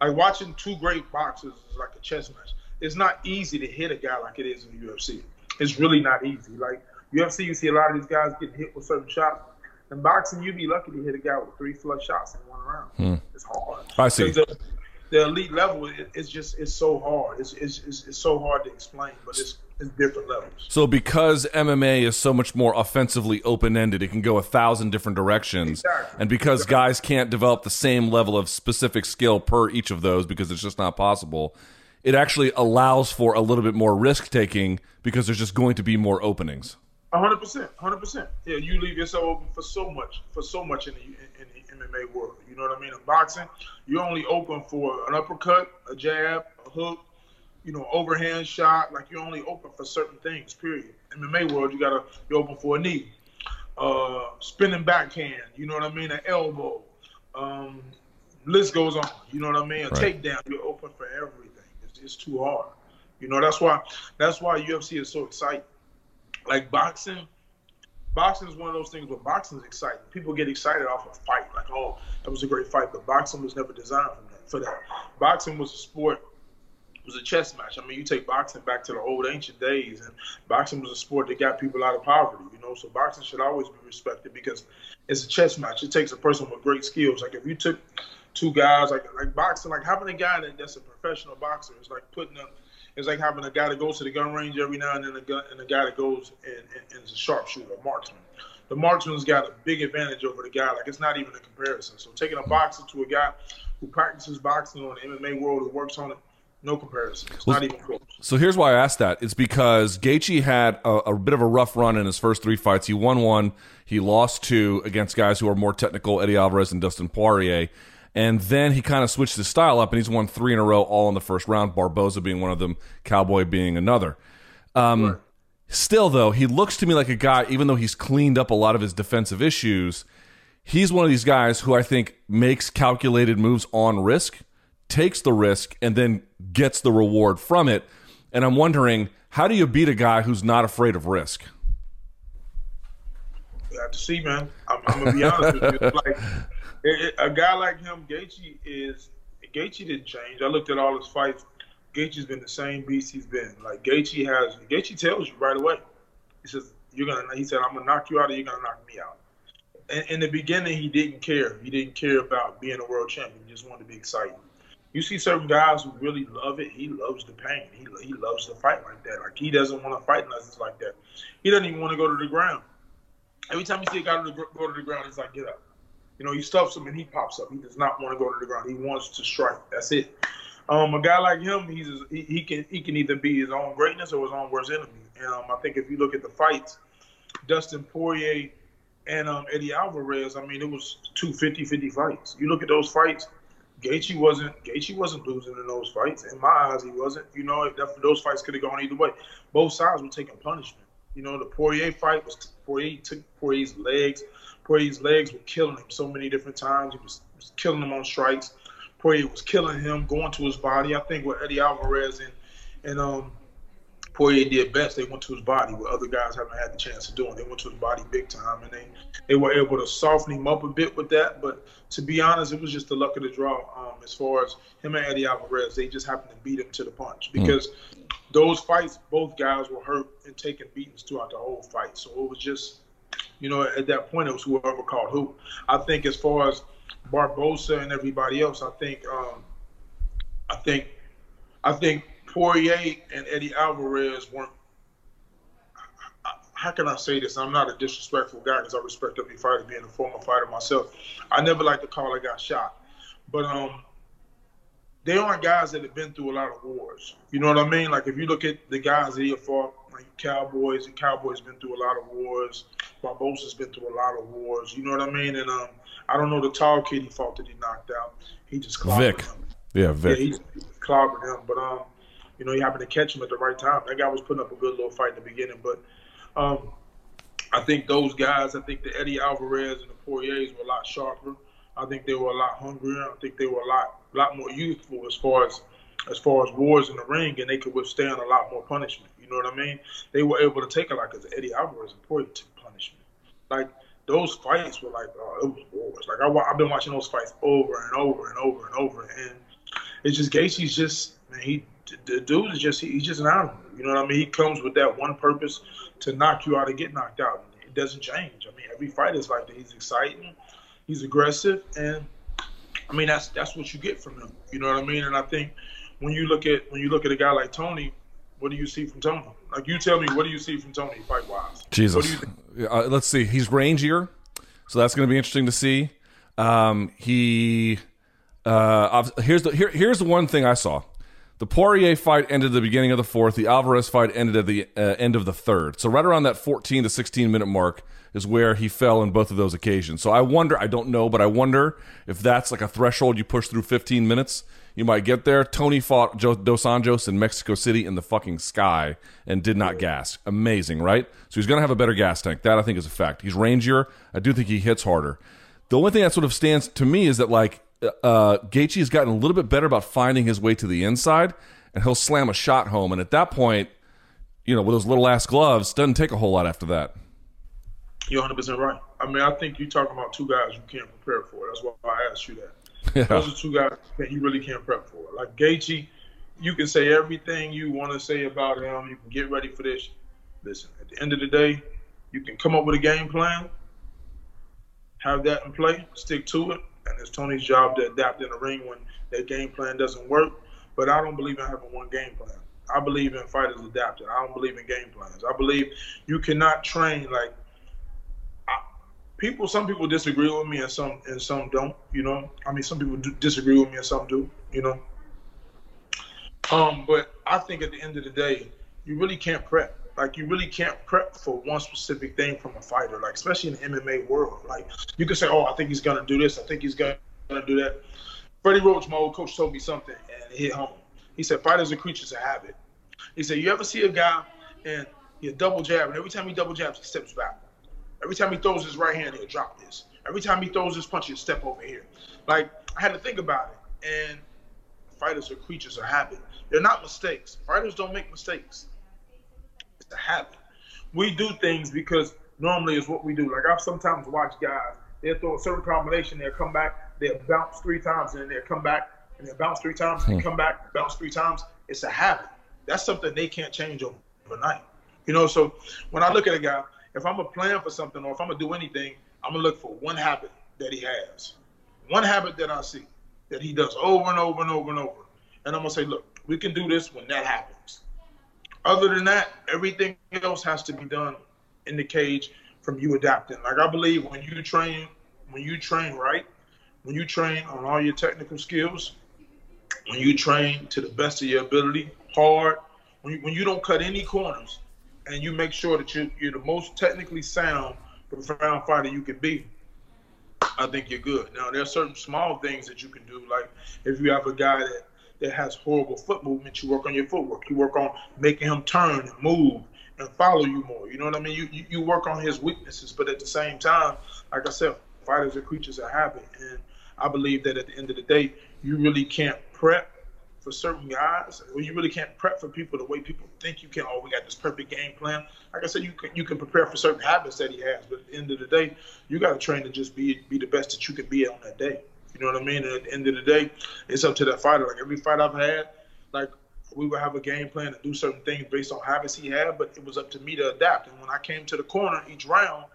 Like watching two great boxers is like a chess match. It's not easy to hit a guy like it is in the UFC. It's really not easy. Like UFC, you see a lot of these guys getting hit with certain shots in boxing, you'd be lucky to hit a guy with three flush shots in one round. Hmm. It's hard. I see. The, the elite level, it, it's just it's so hard. It's, it's it's it's so hard to explain, but it's it's different levels. So because MMA is so much more offensively open ended, it can go a thousand different directions, Exactly. and because guys can't develop the same level of specific skill per each of those because it's just not possible. It actually allows for a little bit more risk taking because there's just going to be more openings. A hundred percent, hundred percent. Yeah, you leave yourself open for so much, for so much in the in the MMA world. You know what I mean? In boxing, you're only open for an uppercut, a jab, a hook, you know, overhand shot. Like you're only open for certain things. Period. MMA world, you gotta you're open for a knee, uh, spinning backhand. You know what I mean? An elbow. Um, list goes on. You know what I mean? A Right. takedown. You're open for everything. It's, it's too hard. You know that's why that's why UFC is so exciting like boxing boxing is one of those things where boxing is exciting people get excited off a fight like oh that was a great fight but boxing was never designed for that boxing was a sport it was a chess match. I mean you take boxing back to the old ancient days and boxing was a sport that got people out of poverty you know? So boxing should always be respected because it's a chess match. It takes a person with great skills. Like if you took two guys like like boxing like having a guy that, that's a professional boxer is like putting them it's like having a guy that goes to the gun range every now and then, a gun, and a guy that goes and, and, and is a sharpshooter, a marksman. The marksman's got a big advantage over the guy. Like it's not even a comparison. So taking a boxer to a guy who practices boxing on the MMA world who works on it, no comparison. It's not even close. So here's why I asked that. It's because Gaethje had a, a bit of a rough run in his first three fights. He won one, he lost two against guys who are more technical, Eddie Alvarez and Dustin Poirier. And then he kind of switched his style up, and he's won three in a row, all in the first round. Barboza being one of them, Cowboy being another. Um, Still, though, he looks to me like a guy, even though he's cleaned up a lot of his defensive issues, he's one of these guys who I think makes calculated moves on risk, takes the risk, and then gets the reward from it. And I'm wondering, how do you beat a guy who's not afraid of risk? You have to see, man. I'm, I'm gonna be honest with you. Like it, it- a guy like him, Gaethje is Gaethje didn't change. I looked at all his fights. Gaethje's been the same beast he's been. Like Gaethje has, Gaethje tells you right away. He says you're gonna. He said I'm gonna knock you out, or you're gonna knock me out. In, in the beginning, he didn't care. He didn't care about being a world champion. He just wanted to be exciting. You see certain guys who really love it. He loves the pain. He he loves to fight like that. Like he doesn't want to fight it's like that. He doesn't even want to go to the ground. Every time you see a guy to go to the ground, he's like, get up. You know, he stuffs him and he pops up. He does not want to go to the ground. He wants to strike. That's it. Um, a guy like him, he's he, he can he can either be his own greatness or his own worst enemy. And um, I think if you look at the fights, Dustin Poirier and um, Eddie Alvarez, I mean, it was two 50-50 fights. You look at those fights, Gaethje wasn't Gaethje wasn't losing in those fights. In my eyes, he wasn't. You know, that, those fights could have gone either way. Both sides were taking punishment. You know, the Poirier fight was Poirier took Poirier's legs. Poirier's legs were killing him so many different times. He was, was killing him on strikes. Poirier was killing him, going to his body. I think what Eddie Alvarez and and um, Poirier did best. They went to his body, what other guys haven't had the chance to do. And they went to his body big time, and they they were able to soften him up a bit with that. But to be honest, it was just the luck of the draw. Um, as far as him and Eddie Alvarez, they just happened to beat him to the punch because those fights, both guys were hurt and taking beatings throughout the whole fight. So it was just, you know, at that point, it was whoever called who. I think as far as Barboza and everybody else, I think, um, I think, I think Poirier and Eddie Alvarez weren't. How can I say this? I'm not a disrespectful guy because I respect every fighter, being a former fighter myself. I never like to call a guy shot, but um, they aren't guys that have been through a lot of wars. You know what I mean? Like if you look at the guys that he fought, like Cowboys, and Cowboys been through a lot of wars. Barboza's been through a lot of wars. You know what I mean? And um, I don't know the tall kid he fought that he knocked out. He just clobbered Vick. him. Yeah, Yeah, Vick. he clobbered him, but um, you know, he happened to catch him at the right time. That guy was putting up a good little fight in the beginning, but um, I think those guys, I think the Eddie Alvarez and the Poiriers were a lot sharper. I think they were a lot hungrier. I think they were a lot, lot more youthful as far as, as far as wars in the ring, and they could withstand a lot more punishment. You know what I mean? They were able to take it like because Eddie Alvarez and Poirier took punishment. Like those fights were like, oh, it was wars. Like I, I've been watching those fights over and over and over and over, and it's just Gaethje's just man, he the dude is just he, he's just an animal. You know what I mean? He comes with that one purpose to knock you out or get knocked out. It doesn't change. I mean, every fight is like that. He's exciting, he's aggressive, and I mean, that's that's what you get from him. You know what I mean? And I think when you look at when you look at a guy like Tony, what do you see from Tony? Like you tell me, what do you see from Tony fight wise? Jesus. Uh, let's see. He's rangier, so that's going to be interesting to see. Um, he uh, here's the here, here's the one thing I saw. The Poirier fight ended at the beginning of the fourth. The Alvarez fight ended at the uh, end of the third. So right around that 14 to 16 minute mark is where he fell in both of those occasions. So I wonder, I don't know, but I wonder if that's like a threshold you push through 15 minutes. You might get there. Tony fought Dos Anjos in Mexico City in the fucking sky and did not gas. Amazing, right? So he's going to have a better gas tank. That I think is a fact. He's rangier. I do think he hits harder. The only thing that sort of stands to me is that like uh, Gaethje has gotten a little bit better about finding his way to the inside, and he'll slam a shot home. And at that point, you know, with those little ass gloves, doesn't take a whole lot after that. You're 100 percent right. I mean, I think you're talking about two guys you can't prepare for. That's why I asked you that. Yeah. Those are two guys that you really can't prep for. Like Gaethje, you can say everything you want to say about him. You can get ready for this. Listen, at the end of the day, you can come up with a game plan, have that in play, stick to it, and it's Tony's job to adapt in the ring when that game plan doesn't work. But I don't believe in having one game plan. I believe in fighters adapting. I don't believe in game plans. I believe you cannot train like people. Some people disagree with me, and some and some don't. You know, I mean, some people disagree with me, and some do. You know, um, but I think at the end of the day, you really can't prep. Like you really can't prep for one specific thing from a fighter, like especially in the MMA world. Like you can say, "Oh, I think he's gonna do this. I think he's gonna do that." Freddie Roach, my old coach, told me something, and it hit home. He said, "Fighters are creatures of habit." He said, "You ever see a guy and he double jab, and every time he double jabs, he steps back. Every time he throws his right hand, he'll drop this. Every time he throws his punch, he'll step over here." Like I had to think about it, and fighters are creatures of habit. They're not mistakes. Fighters don't make mistakes to happen. We do things because normally is what we do. Like I've sometimes watched guys, they'll throw a certain combination, they'll come back, they'll bounce three times, and then they'll come back, and they'll bounce three times, and hmm. come back, bounce three times. It's a habit. That's something they can't change overnight. You know, so when I look at a guy, if I'm a plan for something or if I'm gonna do anything, I'm gonna look for one habit that he has, one habit that I see that he does over and over and over and over, and I'm gonna say, look, we can do this when that happens. Other than that, everything else has to be done in the cage from you adapting. Like I believe when you train, when you train right, when you train on all your technical skills, when you train to the best of your ability, hard, when you, when you don't cut any corners, and you make sure that you're, you're the most technically sound, profound fighter you can be, I think you're good. Now there are certain small things that you can do, like if you have a guy that that has horrible foot movement, you work on your footwork. You work on making him turn and move and follow you more. You know what I mean? You, you, you work on his weaknesses, but at the same time, like I said, fighters are creatures of habit. And I believe that at the end of the day, you really can't prep for certain guys, or you really can't prep for people the way people think you can. Oh, we got this perfect game plan. Like I said, you can you can prepare for certain habits that he has, but at the end of the day, you got to train to just be be the best that you can be on that day. You know what I mean? And at the end of the day, it's up to that fighter. Like every fight I've had, like we would have a game plan to do certain things based on habits he had, but it was up to me to adapt. And when I came to the corner each round,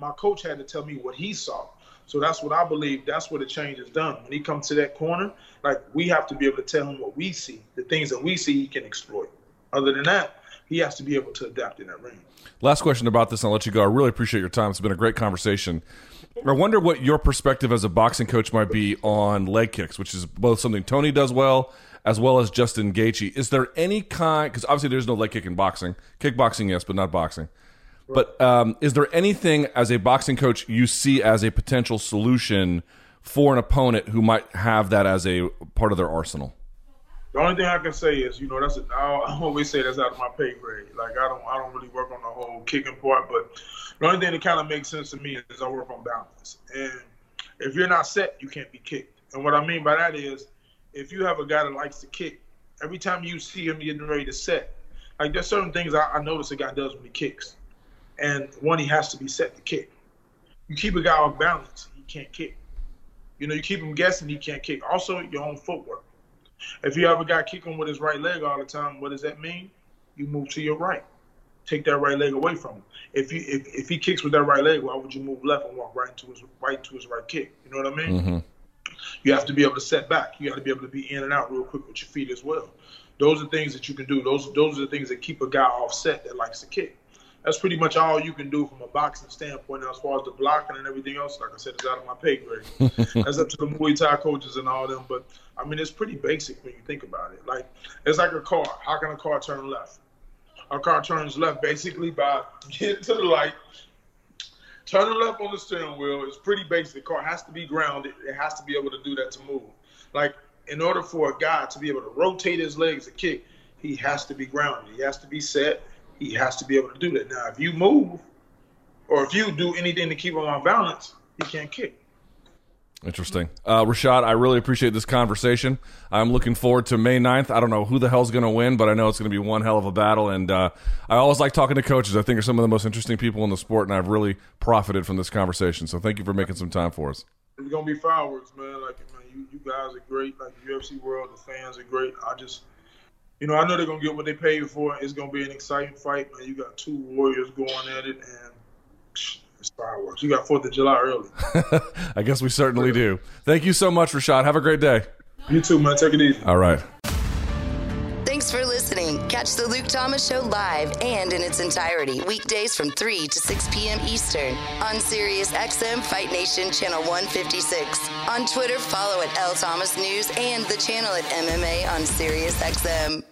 my coach had to tell me what he saw. So that's what I believe. That's where the change is done. When he comes to that corner, like we have to be able to tell him what we see, the things that we see he can exploit. Other than that, he has to be able to adapt in that ring. Last question about this, and I'll let you go. I really appreciate your time. It's been a great conversation. I wonder what your perspective as a boxing coach might be on leg kicks, which is both something Tony does well as well as Justin Gaethje. Is there any kind? Because obviously there's no leg kick in boxing, kickboxing yes, but not boxing. But um, is there anything as a boxing coach you see as a potential solution for an opponent who might have that as a part of their arsenal? The only thing I can say is, you know, that's a, I always say that's out of my pay grade. Like I don't, I don't really work on the whole kicking part, but the only thing that kind of makes sense to me is I work on balance. And if you're not set, you can't be kicked. And what I mean by that is, if you have a guy that likes to kick, every time you see him getting ready to set, like there's certain things I, I notice a guy does when he kicks, and one he has to be set to kick. You keep a guy off balance, he can't kick. You know, you keep him guessing, he can't kick. Also, your own footwork. If you have a guy kicking with his right leg all the time, what does that mean? You move to your right. Take that right leg away from him. If you if, if he kicks with that right leg, why would you move left and walk right into his right to his right kick? You know what I mean? Mm-hmm. You have to be able to set back. You got to be able to be in and out real quick with your feet as well. Those are things that you can do. Those those are the things that keep a guy offset that likes to kick. That's pretty much all you can do from a boxing standpoint. Now, as far as the blocking and everything else, like I said, it's out of my pay grade. That's up to the Muay Thai coaches and all them. But I mean, it's pretty basic when you think about it. Like it's like a car. How can a car turn left? A car turns left basically by getting to the light, turning left on the steering wheel. It's pretty basic. The car has to be grounded. It has to be able to do that to move. Like in order for a guy to be able to rotate his legs to kick, he has to be grounded. He has to be set. He has to be able to do that. Now, if you move or if you do anything to keep him on balance, he can't kick. Interesting. Uh, Rashad, I really appreciate this conversation. I'm looking forward to May 9th. I don't know who the hell's going to win, but I know it's going to be one hell of a battle. And uh, I always like talking to coaches. I think are some of the most interesting people in the sport, and I've really profited from this conversation. So thank you for making some time for us. It's going to be fireworks, man. Like, man, you, you guys are great. Like, the UFC world, the fans are great. I just, you know, I know they're going to get what they paid for. It's going to be an exciting fight, man. You got two warriors going at it, and it's fireworks. You got Fourth of July early. I guess we certainly do. Thank you so much, Rashad. Have a great day. You too, man. Take it easy. All right. Thanks for listening. Catch the Luke Thomas Show live and in its entirety weekdays from 3 to 6 p.m. Eastern on Sirius XM Fight Nation Channel 156. On Twitter, follow at L Thomas News and the channel at MMA on Sirius XM.